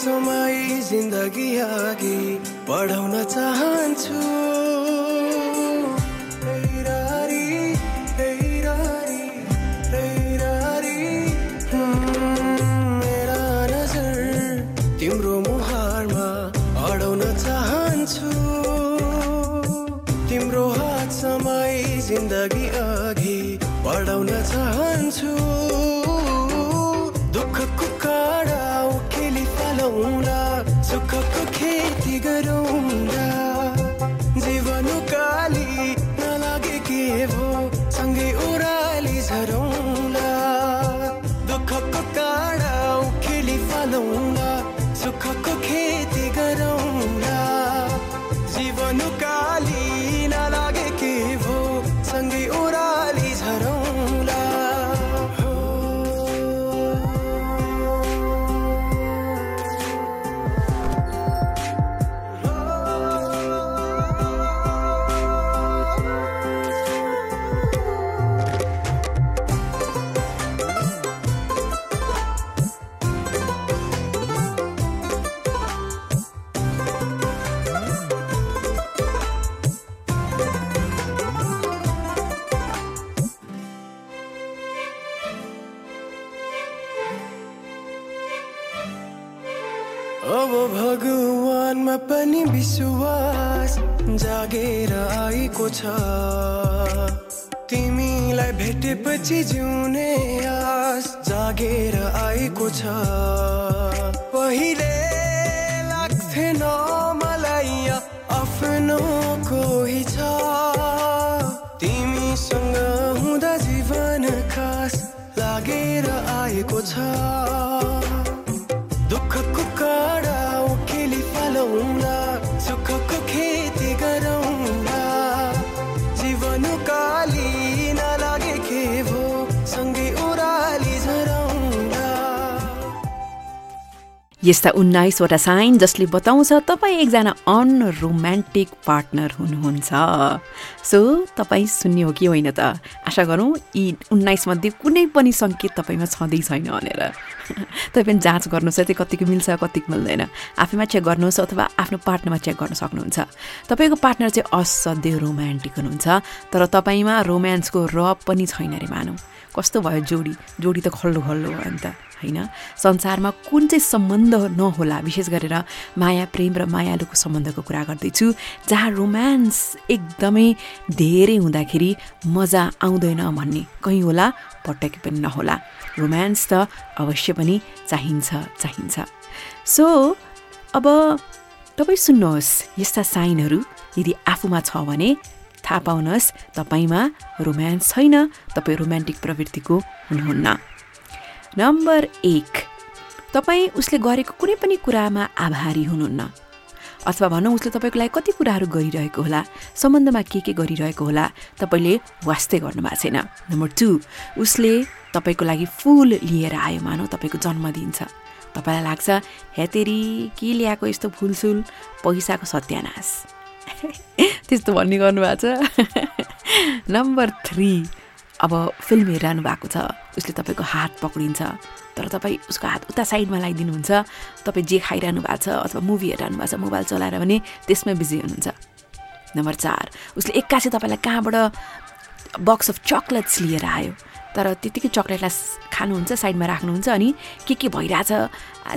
जिन्दगी बढाउन चाहन्छु। यस्ता उन्नाइसवटा साइन जसले बताउँछ तपाईँ एकजना अनरोमान्टिक पार्टनर हुनुहुन्छ। सो तपाईँ सुन्ने हो कि होइन त? आशा गरौँ यी उन्नाइसमध्ये कुनै पनि सङ्केत तपाईँमा छँदै छैन भनेर। तपाईँ पनि जाँच गर्नुहोस् त्यो कतिको मिल्छ कतिको मिल्दैन। आफैमा चेक गर्नुहोस् अथवा आफ्नो पार्टनरमा चेक गर्न सक्नुहुन्छ। तपाईँको पार्टनर चाहिँ असाध्यै रोमान्टिक हुनुहुन्छ तर तपाईँमा रोमान्सको रब पनि छैन अरे मानौँ कस्तो भयो जोडी? जोडी त खल्लो खल्लो भयो नि त होइन? संसारमा कुन चाहिँ सम्बन्ध नहोला विशेष गरेर माया प्रेम र मायालुको सम्बन्धको कुरा गर्दैछु जहाँ रोमान्स एकदमै धेरै हुँदाखेरि मजा आउँदैन भन्ने। कहीँ होला पटकै पनि नहोला। रोमान्स त अवश्य पनि चाहिन्छ चाहिन्छ। सो अब तपाईँ सुन्नुहोस् यस्ता साइनहरू यदि आफूमा छ भने थाहा पाउनुहोस् तपाईँमा रोमान्स छैन तपाईँ रोमान्टिक प्रवृत्तिको हुनुहुन्न। नम्बर एक तपाईँ उसले गरेको कुनै पनि कुरामा आभारी हुनुहुन्न। अथवा भनौँ उसले तपाईँको लागि कति कुराहरू गरिरहेको होला सम्बन्धमा के के गरिरहेको होला तपाईँले वास्तै गर्नुभएको छैन। नम्बर टू उसले तपाईँको लागि फुल लिएर आयो मानौ तपाईँको जन्मदिन छ। तपाईँलाई लाग्छ हेतेरी के ल्याएको यस्तो फुलसुल? पैसाको सत्यानाश। त्यस्तो भन्ने गर्नुभएको छ। नम्बर थ्री अब फिल्म हेरिरहनु भएको छ। उसले तपाईँको हात पक्रिन्छ तर तपाईँ उसको हात उता साइडमा लगाइदिनुहुन्छ। तपाईँ जे खाइरहनु भएको छ अथवा मुभी हेरिरहनु भएको छ मोबाइल चलाएर भने त्यसमै बिजी हुनुहुन्छ। नम्बर चार उसले एक्कासी तपाईँलाई कहाँबाट बक्स अफ चक्लेट्स लिएर आयो? तर त्यतिकै चक्लेटलाई खानुहुन्छ साइडमा राख्नुहुन्छ अनि के के भइरहेछ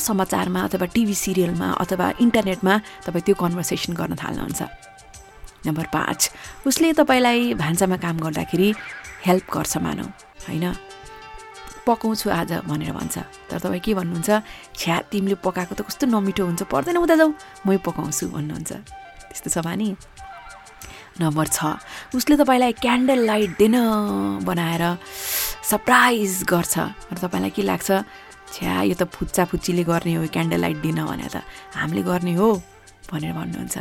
समाचारमा अथवा टिभी सिरियलमा अथवा इन्टरनेटमा तपाईँ त्यो कन्भर्सेसन गर्न थाल्नुहुन्छ। नम्बर पाँच उसले तपाईँलाई भान्सामा काम गर्दाखेरि हेल्प गर्छ मानौ होइन? पकाउँछु आज भनेर भन्छ। तर तपाईँ के भन्नुहुन्छ छ्या तिमीले पकाएको त कस्तो नमिठो हुन्छ पर्दैन उता जाऊ मै पकाउँछु भन्नुहुन्छ। त्यस्तो छ भने नम्बर छ उसले तपाईँलाई क्यान्डल लाइट दिन बनाएर सरप्राइज गर्छ। र तपाईँलाई के लाग्छ? छ्या यो त फुच्चा फुच्चीले गर्ने हो क्यान्डल लाइट दिन भनेर त। हामीले गर्ने हो भनेर भन्नुहुन्छ।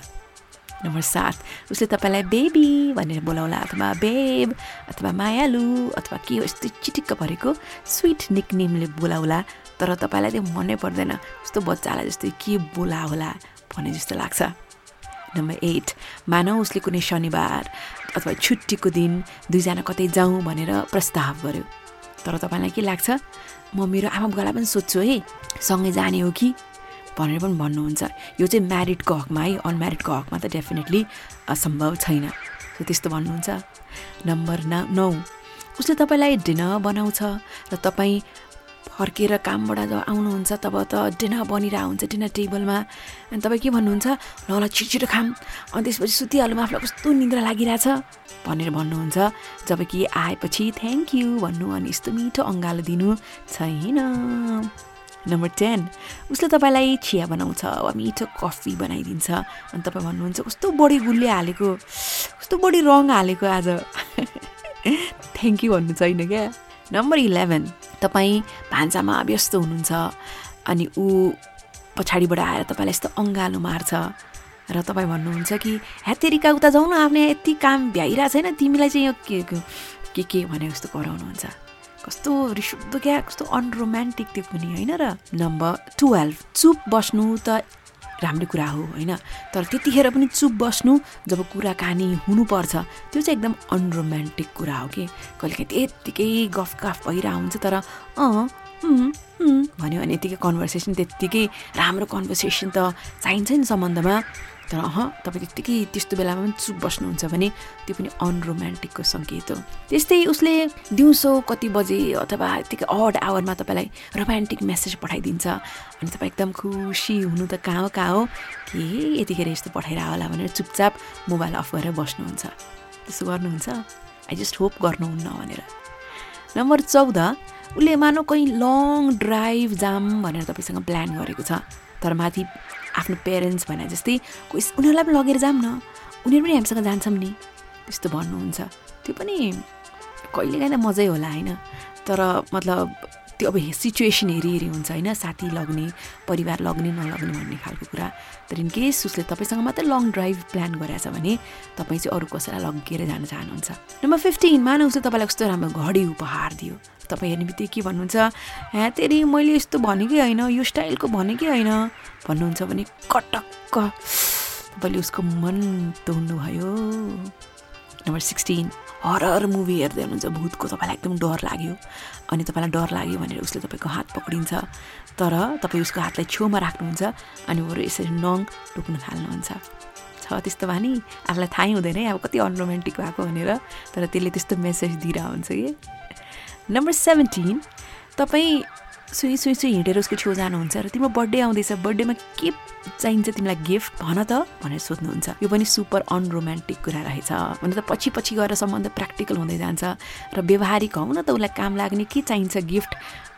नम्बर सात उसले तपाईँलाई बेबी भनेर बोलाउला अथवा बेब अथवा मायालु अथवा के हो यस्तो चिटिक्क भरेको स्विट निकनेमले बोलाउला तर तपाईँलाई त्यो मनै पर्दैन। जस्तो बच्चालाई जस्तै के बोला होला भने जस्तो लाग्छ। नम्बर एट मानौ उसले कुनै शनिबार अथवा छुट्टीको दिन दुईजना कतै जाउँ भनेर प्रस्ताव गर्यो। तर तपाईँलाई के लाग्छ? म मेरो आमा बुवालाई पनि सोध्छु है सँगै जाने हो कि? भनेर पनि भन्नुहुन्छ। यो चाहिँ म्यारिडको हकमा है अनम्यारिडको हकमा त डेफिनेटली असम्भव छैन। त्यस्तो भन्नुहुन्छ। नम्बर न नौ। उसले तपाईँलाई डिनर बनाउँछ र तपाईँ फर्केर कामबाट जब आउनुहुन्छ तब त डिनर बनिरहेको हुन्छ डिनर टेबलमा। अनि तपाईँ के भन्नुहुन्छ? ल ल छिटो छिटो खाम अनि त्यसपछि सुतिहाल्नु आफूलाई कस्तो निद्रा लागिरहेछ? भनेर भन्नुहुन्छ। जब कि आएपछि थ्याङ्क यू भन्नु अनि यस्तो मिठो अँगालो दिनु छैन। नम्बर टेन उसले तपाईँलाई चिया बनाउँछ वा मिठो कफी बनाइदिन्छ। अनि तपाईँ भन्नुहुन्छ कस्तो बढी गुलियो हालेको कस्तो बढी रङ हालेको आज। थ्याङ्क यू भन्नु छैन क्या? नम्बर इलेभेन तपाईँ भान्सामा व्यस्त हुनुहुन्छ अनि ऊ पछाडिबाट आएर तपाईँलाई यस्तो अँगालो मार्छ र तपाईँ भन्नुहुन्छ कि ह्यातेरिका उता जाउँ न आफ्नो यति काम भ्याइरहेको छैन तिमीलाई चाहिँ यो के के के भने जस्तो कराउनुहुन्छ? कस्तो रिसुद्धो क्या कस्तो अनरोमान्टिक त्यो पनि होइन र? नम्बर टुवेल्भ चुप बस्नु त राम्रो कुरा हो होइन? तर त्यतिखेर पनि चुप बस्नु जब कुराकानी हुनुपर्छ त्यो चाहिँ एकदम अनरोमान्टिक कुरा हो कि? कहिलेकाहीँ त्यत्तिकै गफ गफ भइरहेको हुन्छ तर अँ भन्यो भने यतिकै कन्भर्सेसन त्यत्तिकै राम्रो कन्भर्सेसन त चाहिन्छ नि सम्बन्धमा। तर अह तपाईँ त्यत्तिकै त्यस्तो बेलामा पनि चुप बस्नुहुन्छ भने त्यो पनि अनरोमान्टिकको सङ्केत हो। त्यस्तै उसले दिउँसो कति बजे अथवा यत्तिकै अड आवरमा तपाईँलाई रोमान्टिक मेसेज पठाइदिन्छ। अनि तपाईँ एकदम खुसी हुनु त कहाँ हो कहाँ हो? के यतिखेर यस्तो पठाइरह होला भनेर चुपचाप मोबाइल अफ गरेर बस्नुहुन्छ। त्यसो गर्नुहुन्छ? आई जस्ट होप गर्नुहुन्न भनेर। नम्बर चौध उसले मानव कहीँ लङ ड्राइभ जाम भनेर तपाईँसँग प्लान गरेको छ। तर माथि आफ्नो पेरेन्ट्स भने जस्तै कोही उनीहरूलाई पनि लगेर जाऊँ न। उनीहरू पनि हामीसँग जान्छौँ नि। त्यस्तो भन्नुहुन्छ। त्यो पनि कहिलेकाहीँ त मजै होला होइन? तर मतलब त्यो अब सिचुएसन हेरी हेरी हुन्छ होइन साथी लग्ने परिवार लग्ने नलग्ने भन्ने खालको कुरा। तर इन केस उसले तपाईँसँग मात्रै लङ ड्राइभ प्लान गरेछ भने तपाईँ चाहिँ अरू कसैलाई लगेर जान चाहनुहुन्छ। नम्बर फिफ्टिन मानव उसले तपाईँलाई कस्तो राम्रो घडी उपहार दियो। तपाईँ हेर्ने बित्तिकै के भन्नुहुन्छ? ह्या तेरि मैले यस्तो भनेकै होइन यो स्टाइलको भनेकै होइन? भन्नुहुन्छ भने कटक्क तपाईँले उसको मन तोड्नुभयो। नम्बर सिक्सटिन हरर मुभी हेर्दै हुनुहुन्छ भूतको तपाईँलाई एकदम डर लाग्यो। अनि तपाईँलाई डर लाग्यो भनेर उसले तपाईँको हात पक्रिन्छ। तर तपाईँ उसको हातलाई छेउमा राख्नुहुन्छ अनि बरु यसरी नङ टोक्न थाल्नुहुन्छ। छ त्यस्तो भए नि आफूलाई थाहै हुँदैन है अब कति अनरोमान्टिक भएको भनेर। तर त्यसले त्यस्तो मेसेज दिइरहेको हुन्छ कि। नम्बर सेभेन्टिन तपाईँ सुई सुई सुई हिँडेर उसको छेउ जानुहुन्छ र तिम्रो बर्थडे आउँदैछ। बर्थडेमा के चाहिन्छ तिमीलाई गिफ्ट? भन त भनेर सोध्नुहुन्छ। यो पनि सुपर अनरोमान्टिक कुरा रहेछ। भने त पछि पछि गएर सम्बन्ध प्र्याक्टिकल हुँदै जान्छ। र व्यवहारिक हौ न त उसलाई काम लाग्ने के चाहिन्छ गिफ्ट?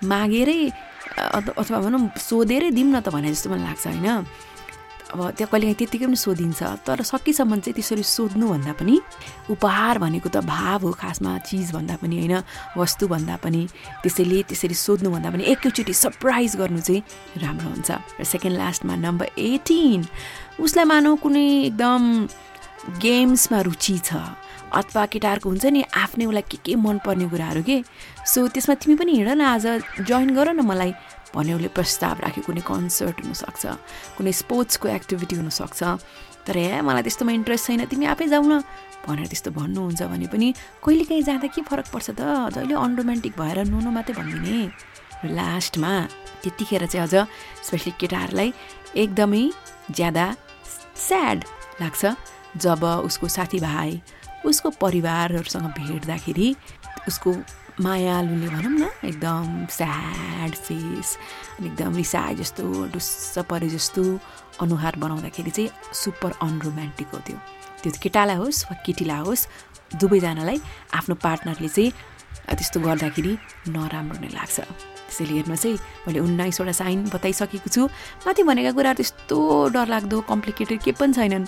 मागेरै अथवा भनौँ सोधेरै दिउँ न त भने जस्तो मलाई लाग्छ होइन? अब त्यहाँ कहिलेकाहीँ त्यत्तिकै पनि सोधिन्छ। तर सकेसम्म चाहिँ त्यसरी सोध्नुभन्दा पनि उपहार भनेको त भाव हो खासमा चिज भन्दा पनि होइन वस्तु भन्दा पनि। त्यसैले त्यसरी सोध्नुभन्दा पनि एकैचोटि सरप्राइज गर्नु चाहिँ राम्रो हुन्छ। र सेकेन्ड लास्टमा नम्बर एटिन उसलाई मानौ कुनै एकदम गेम्समा रुचि छ। अथवा केटाहरूको हुन्छ नि आफ्नै उसलाई के के मनपर्ने कुराहरू के? सो त्यसमा तिमी पनि हिँड न आज जोइन गर न मलाई। भन्ने उसले प्रस्ताव राख्यो कुनै कन्सर्ट हुनसक्छ कुनै स्पोर्ट्सको एक्टिभिटी हुनसक्छ। तर हे मलाई त्यस्तोमा इन्ट्रेस्ट छैन तिमी आफै जाऊ न भनेर त्यस्तो भन्नुहुन्छ भने पनि कहिलेकाहीँ जाँदा के फरक पर्छ त? जहिले अनरोमान्टिक भएर नुनु मात्रै भनिदिने। लास्टमा त्यतिखेर चाहिँ अझ स्पेसली केटाहरूलाई एकदमै ज्यादा स्याड लाग्छ जब उसको साथीभाइ उसको परिवारहरूसँग भेट्दाखेरि उसको मायालुले भनौँ न एकदम स्याड फेस अनि एकदम रिसाए जस्तो डुस्स परे जस्तो अनुहार बनाउँदाखेरि चाहिँ सुपर अनरोमान्टिक हो त्यो। त्यो केटालाई होस् वा केटीलाई होस् दुवैजनालाई आफ्नो पार्टनरले चाहिँ त्यस्तो गर्दाखेरि नराम्रो नै लाग्छ। त्यसैले हेर्नुहोस् है मैले उन्नाइसवटा साइन बताइसकेको छु। माथि भनेका कुराहरू त्यस्तो डरलाग्दो कम्प्लिकेटेड के पनि छैनन्।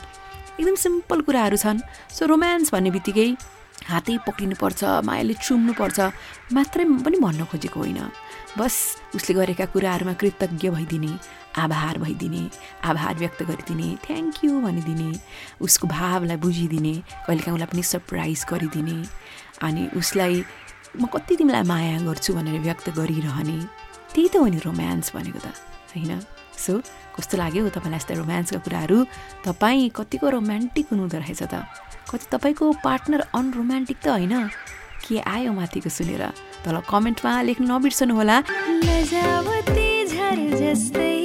एकदम सिम्पल कुराहरू छन्। सो रोमान्स भन्ने बित्तिकै हातै पक्रिनुपर्छ मायाले चुम्नुपर्छ मात्रै पनि भन्न खोजेको होइन। बस उसले गरेका कुराहरूमा कृतज्ञ भइदिने आभार भइदिने आभार व्यक्त गरिदिने थ्याङ्क यू भनिदिने उसको भावलाई बुझिदिने कहिलेकाहीँ उसलाई पनि सरप्राइज गरिदिने। अनि उसलाई म कति तिमीलाई माया गर्छु भनेर व्यक्त गरिरहने। त्यही त हो नि रोमान्स भनेको त होइन? सो कस्तो लाग्यो तपाईँलाई यस्ता रोमान्सका कुराहरू? तपाईँ कतिको रोमान्टिक हुनुहुँदो रहेछ त। कति तपाईँको पार्टनर अनरोमान्टिक त होइन? के आयो माथिको सुनेर? तल कमेन्टमा लेख्नु नबिर्सनुहोला। लजावती झर जस्तै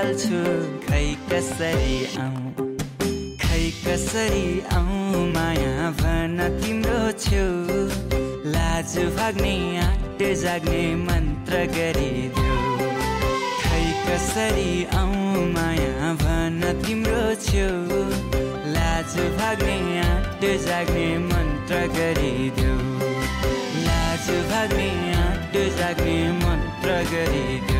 खै कसरी आऊ? खै कसरी आऊ? माया भन तिम्रो छेउ। लाज भाग्ने आँट जाग्ने मन्त्र गरिदेऊ खै कसरी आऊ? माया भन तिम्रो छेउ। लाज भाग्ने आँट जाग्ने मन्त्र गरिदेऊ लाज भाग्ने आँट जाग्ने मन्त्र गरिदेऊ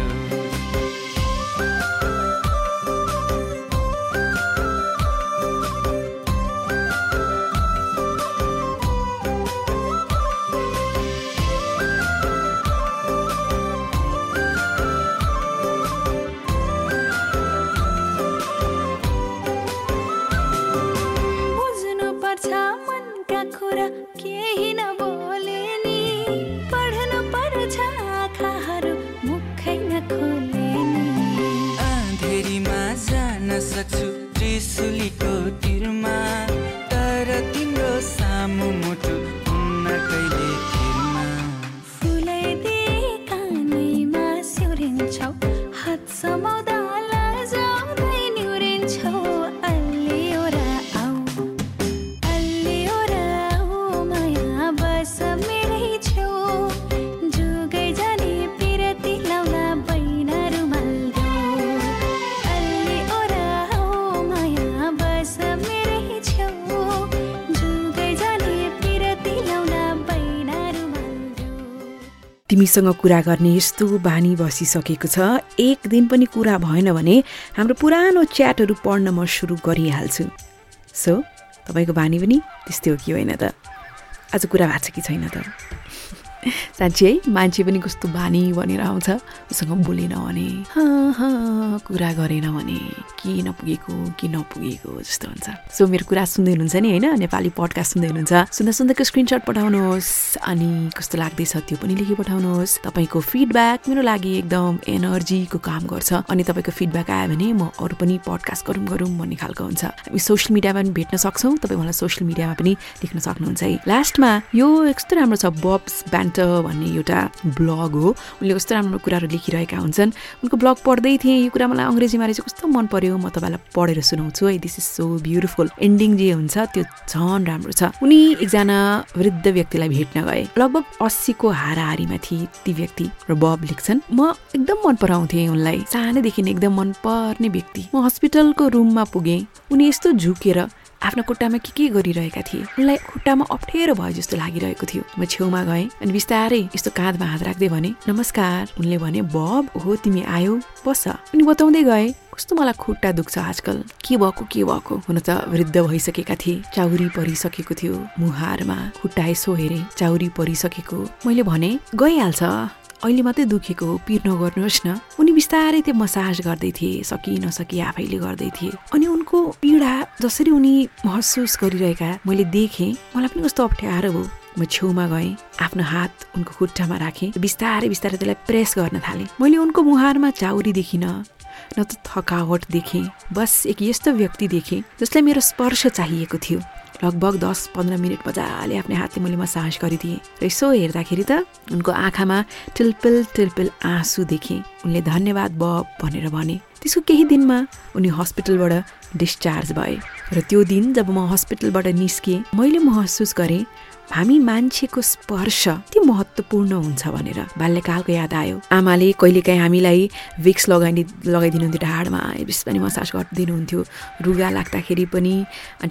तिमीसँग कुरा गर्ने यस्तो बानी बसिसकेको छ। एक दिन पनि कुरा भएन भने हाम्रो पुरानो च्याटहरू पढ्न म सुरु गरिहाल्छु। सो तपाईँको बानी पनि त्यस्तै हो कि होइन त? आज कुरा भएको छ कि छैन त? साँच्ची है मान्छे पनि कस्तो बानी भनेर आउँछ उसँग बोलेन भने। "हाँ, हाँ, कुरा गरेन भने। के नपुगेको के नपुगेको जस्तो हुन्छ। सो मेरो कुरा सुन्दै हुनुहुन्छ नि होइन? नेपाली पडकास्ट सुन्दै हुनुहुन्छ। सुन्दा सुन्दाको स्क्रिनसट पठाउनुहोस् अनि कस्तो लाग्दैछ त्यो पनि लेखी पठाउनुहोस्। तपाईँको फिडब्याक मेरो लागि एकदम एनर्जीको काम गर्छ। अनि तपाईँको फिडब्याक आयो भने म अरू पनि पडकास्ट गरौँ गरौँ भन्ने खालको हुन्छ। हामी सोसियल मिडियामा पनि भेट्न सक्छौँ। तपाईँ मलाई सोसियल मिडियामा पनि देख्न सक्नुहुन्छ है। लास्टमा यो कस्तो राम्रो छ बब्स ब्यान्टर भन्ने एउटा ब्लग हो। उनले कस्तो राम्रो कुराहरू लेखिरहेका हुन्छन्। उनको ब्लग पढ्दै थिएँ। यो कुरा मलाई अङ्ग्रेजीमा रहेछ। कस्तो मन पर्यो? म तपाईँलाई पढेर सुनाउँछु है। This is so beautiful ending जे हुन्छ त्यो झन् राम्रो छ। उनी एकजना वृद्ध व्यक्तिलाई भेट्न गए। लगभग अस्सीको हाराहारीमा थिए ती व्यक्ति र बब लेख्छन् म एकदम मन पराउँथेँ उनलाई। सानैदेखि एकदम मन पर्ने व्यक्ति। म हस्पिटलको रुममा पुगेँ। उनी यस्तो झुकेर आफ्नो खुट्टामा के के गरिरहेका थिए? उनलाई खुट्टामा अप्ठ्यारो भयो जस्तो लागिरहेको थियो। म छेउमा गएँ अनि बिस्तारै यस्तो काँधमा हात राख्दै भने नमस्कार। उनले भने बब हो तिमी आयो बस। अनि बताउँदै गए कस्तो मलाई खुट्टा दुख्छ आजकल। के भएको के भएको? हुन त वृद्ध भइसकेका थिए। चाउरी परिसकेको थियो मुहारमा। खुट्टा यसो हेरे चाउरी परिसकेको। मैले भने गइहाल्छ। अहिले मात्रै दुखेको हो पिर नगर्नुहोस् न। उनी बिस्तारै त्यो मसाज गर्दै थिए सकि नसकी आफैले गर्दै थिए। अनि उनको पीडा जसरी उनी महसुस गरिरहेका मैले देखेँ मलाई पनि कस्तो अप्ठ्यारो भयो। म छेउमा गएँ आफ्नो हात उनको खुट्टामा राखेँ बिस्तारै बिस्तारै त्यसलाई प्रेस गर्न थालेँ। मैले उनको मुहारमा चाउरी देखिनँ। न त थकावट देखेँ। बस एक यस्तो व्यक्ति देखेँ जसलाई मेरो स्पर्श चाहिएको थियो। लगभग दस पन्ध्र मिनट मजाले आफ्नो हातले मैले मसाज गरिदिएँ र यसो हेर्दाखेरि त उनको आँखामा टिल्पिल टिल्पिल आँसु देखेँ। उनले धन्यवाद बब भनेर भने त्यसको केही दिनमा उनी हस्पिटलबाट डिस्चार्ज भए। र त्यो दिन जब म हस्पिटलबाट निस्केँ मैले महसुस गरेँ हामी मान्छेको स्पर्श के महत्त्वपूर्ण हुन्छ भनेर बाल्यकालको याद आयो। आमाले कहिलेकाहीँ हामीलाई विक्स लगाइदि लगाइदिनुहुन्थ्यो ढाडमा बिस पनि मसाज गरिदिनुहुन्थ्यो रुगा लाग्दाखेरि पनि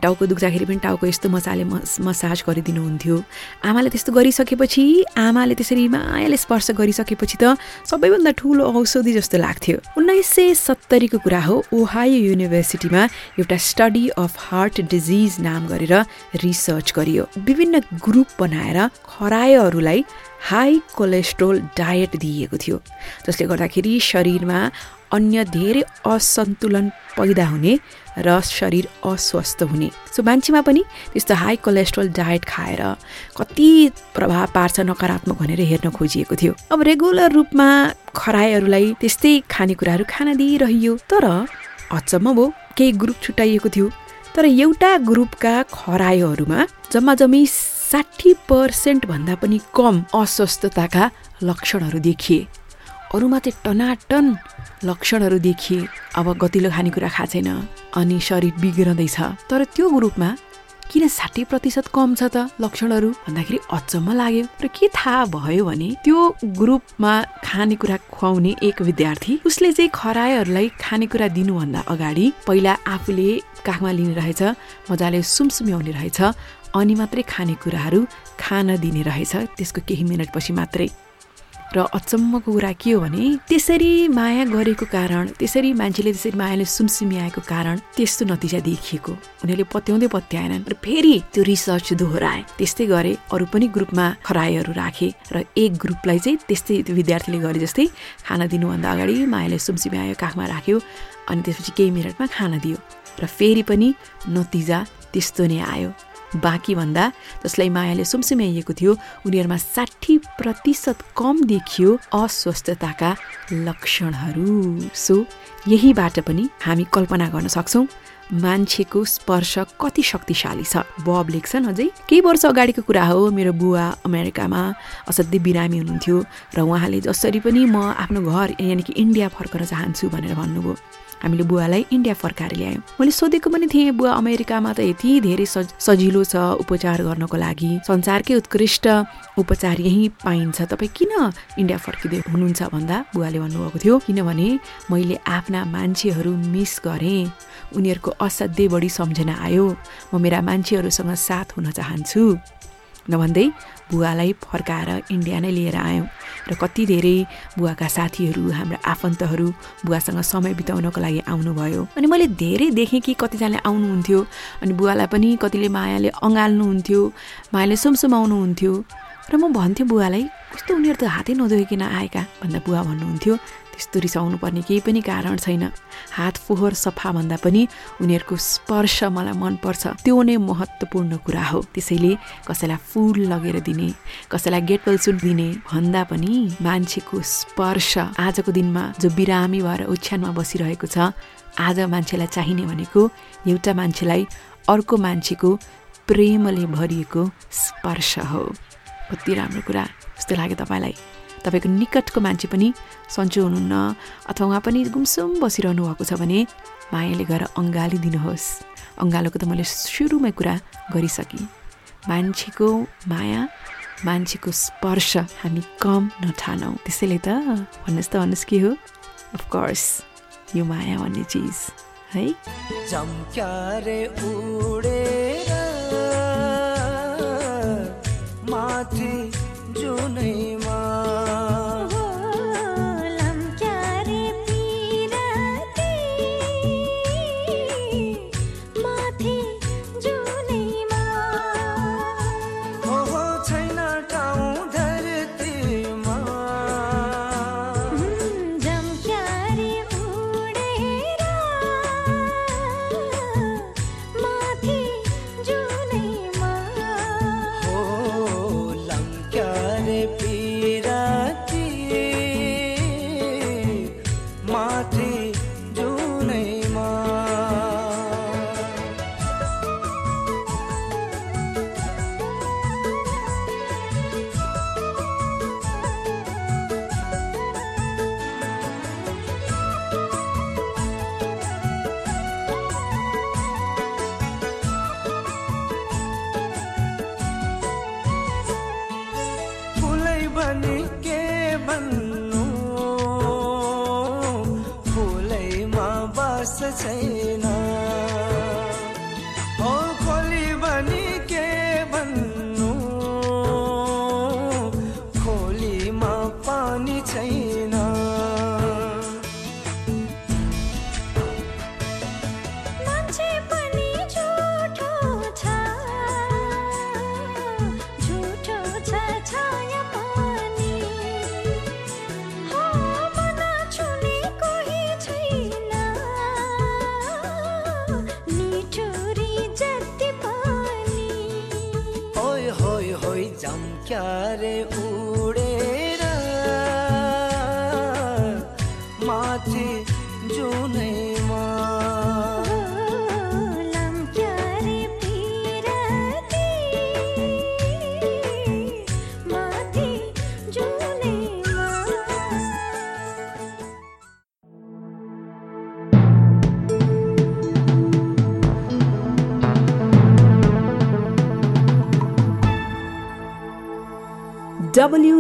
टाउको दुख्दाखेरि पनि टाउको यस्तो मसाले मस मसाज गरिदिनुहुन्थ्यो आमाले त्यस्तो गरिसकेपछि आमाले त्यसरी मायाले स्पर्श गरिसकेपछि त सबैभन्दा ठुलो औषधि जस्तो लाग्थ्यो। उन्नाइस सय सत्तरीको कुरा हो ओहायो युनिभर्सिटीमा एउटा स्टडी अफ हार्ट डिजिज नाम गरेर रिसर्च गरियो। विभिन्न ग्रुप बनाएर खरायोहरूलाई हाई कोलेस्ट्रोल डायट दिइएको थियो। जसले गर्दाखेरि शरीरमा अन्य धेरै असन्तुलन पैदा हुने र शरीर अस्वस्थ हुने। सो मान्छेमा पनि त्यस्तो हाई कोलेस्ट्रोल डायट खाएर कति प्रभाव पार्छ नकारात्मक भनेर हेर्न खोजिएको थियो। अब रेगुलर रूपमा खरायोहरूलाई त्यस्तै खानेकुराहरू खान दिइरहियो तर अचम्म भयो केही ग्रुप छुट्याइएको थियो। तर एउटा ग्रुपका खरायोहरूमा जम्मा जम्मी साठी पर्सेन्ट भन्दा पनि कम अस्वस्थताका लक्षणहरू देखिए। अरूमा चाहिँ टनाटन लक्षणहरू देखिए। अब गतिलो खानेकुरा खाएको छैन अनि शरीर बिग्रँदैछ। तर त्यो ग्रुपमा किन साठी प्रतिशत कम छ त लक्षणहरू भन्दाखेरि अचम्म लाग्यो। र के थाहा भयो भने त्यो ग्रुपमा खानेकुरा खुवाउने एक विद्यार्थी उसले चाहिँ खरायोहरूलाई खानेकुरा दिनुभन्दा अगाडि पहिला आफूले काखमा लिने रहेछ मजाले सुमसुम्याउने रहेछ अनि मात्रै खानेकुराहरू खान दिने रहेछ त्यसको केही मिनटपछि मात्रै। र अचम्मको कुरा के हो भने त्यसरी माया गरेको कारण त्यसरी मान्छेले त्यसरी मायाले सुमसुमिआएको कारण त्यस्तो नतिजा देखिएको। उनीहरूले पत्याउँदै पत्याएनन् र फेरि त्यो रिसर्च दोहोऱ्याए। त्यस्तै गरे अरू पनि ग्रुपमा खरायोहरू राखे र एक ग्रुपलाई चाहिँ त्यस्तै त्यो विद्यार्थीले गरे जस्तै खाना दिनुभन्दा अगाडि मायाले सुमसुमिआयो काखमा राख्यो अनि त्यसपछि केही मिनटमा खाना दियो। र फेरि पनि नतिजा त्यस्तो नै आयो। बाँकी भन्दा जसलाई मायाले सुमसुम्याइएको थियो उनीहरूमा साठी प्रतिशत कम देखियो अस्वस्थताका लक्षणहरू। सो यहीबाट पनि हामी कल्पना गर्न सक्छौँ मान्छेको स्पर्श कति शक्तिशाली छ। बब लेख्छन् अझै केही वर्ष अगाडिको कुरा हो मेरो बुवा अमेरिकामा असाध्यै बिरामी हुनुहुन्थ्यो र उहाँले जसरी पनि म आफ्नो घर यानि कि इन्डिया फर्कन चाहन्छु भनेर भन्नुभयो। हामीले बुवालाई इन्डिया फर्काएर ल्यायौँ। मैले सोधेको पनि थिएँ बुवा अमेरिकामा त यति धेरै सज सजिलो छ उपचार गर्नको लागि। संसारकै उत्कृष्ट उपचार यहीँ पाइन्छ। तपाईँ किन इन्डिया फर्किँदै हुनुहुन्छ? भन्दा बुवाले भन्नुभएको थियो किनभने मैले आफ्ना मान्छेहरू मिस गरेँ। उनीहरूको असाध्यै बढी सम्झना आयो। म मेरा मान्छेहरूसँग साथ हुन चाहन्छु। नभन्दै बुवालाई फर्काएर इन्डिया नै लिएर आयौँ र कति धेरै बुवाका साथीहरू हाम्रा आफन्तहरू बुवासँग समय बिताउनको लागि आउनुभयो। अनि मैले धेरै देखेँ कि कतिजनाले आउनुहुन्थ्यो अनि बुवालाई पनि कतिले मायाले अँगाल्नुहुन्थ्यो मायाले सुमसुमाउनुहुन्थ्यो। र म भन्थेँ बुवालाई कस्तो उनीहरू त हातै नधोइकन आएका? भन्दा बुवा भन्नुहुन्थ्यो त्यस्तो रिसाउनु पर्ने केही पनि कारण छैन। हात फोहोर सफा भन्दा पनि उनीहरूको स्पर्श मलाई मनपर्छ। त्यो नै महत्त्वपूर्ण कुरा हो। त्यसैले कसैलाई फुल लगेर दिने कसैलाई गेट वेल सुट दिने भन्दा पनि मान्छेको स्पर्श आजको दिनमा जो बिरामी भएर ओछ्यानमा बसिरहेको छ आज मान्छेलाई चाहिने भनेको एउटा मान्छेलाई अर्को मान्छेको प्रेमले भरिएको स्पर्श हो। कति राम्रो कुरा। जस्तो लाग्यो तपाईँलाई। तपाईँको निकटको मान्छे पनि सन्चो हुनुहुन्न अथवा उहाँ पनि गुमसुम बसिरहनु भएको छ भने मायाले गएर अङ्गाली दिनुहोस्। अङ्गालोको त मैले सुरुमै कुरा गरिसकेँ। मान्छेको माया मान्छेको स्पर्श हामी कम नठानौँ। त्यसैले त भन्नुहोस् त भन्नुहोस् के हो? अफकोर्स यो माया भन्ने चिज है। उडेर माथि बास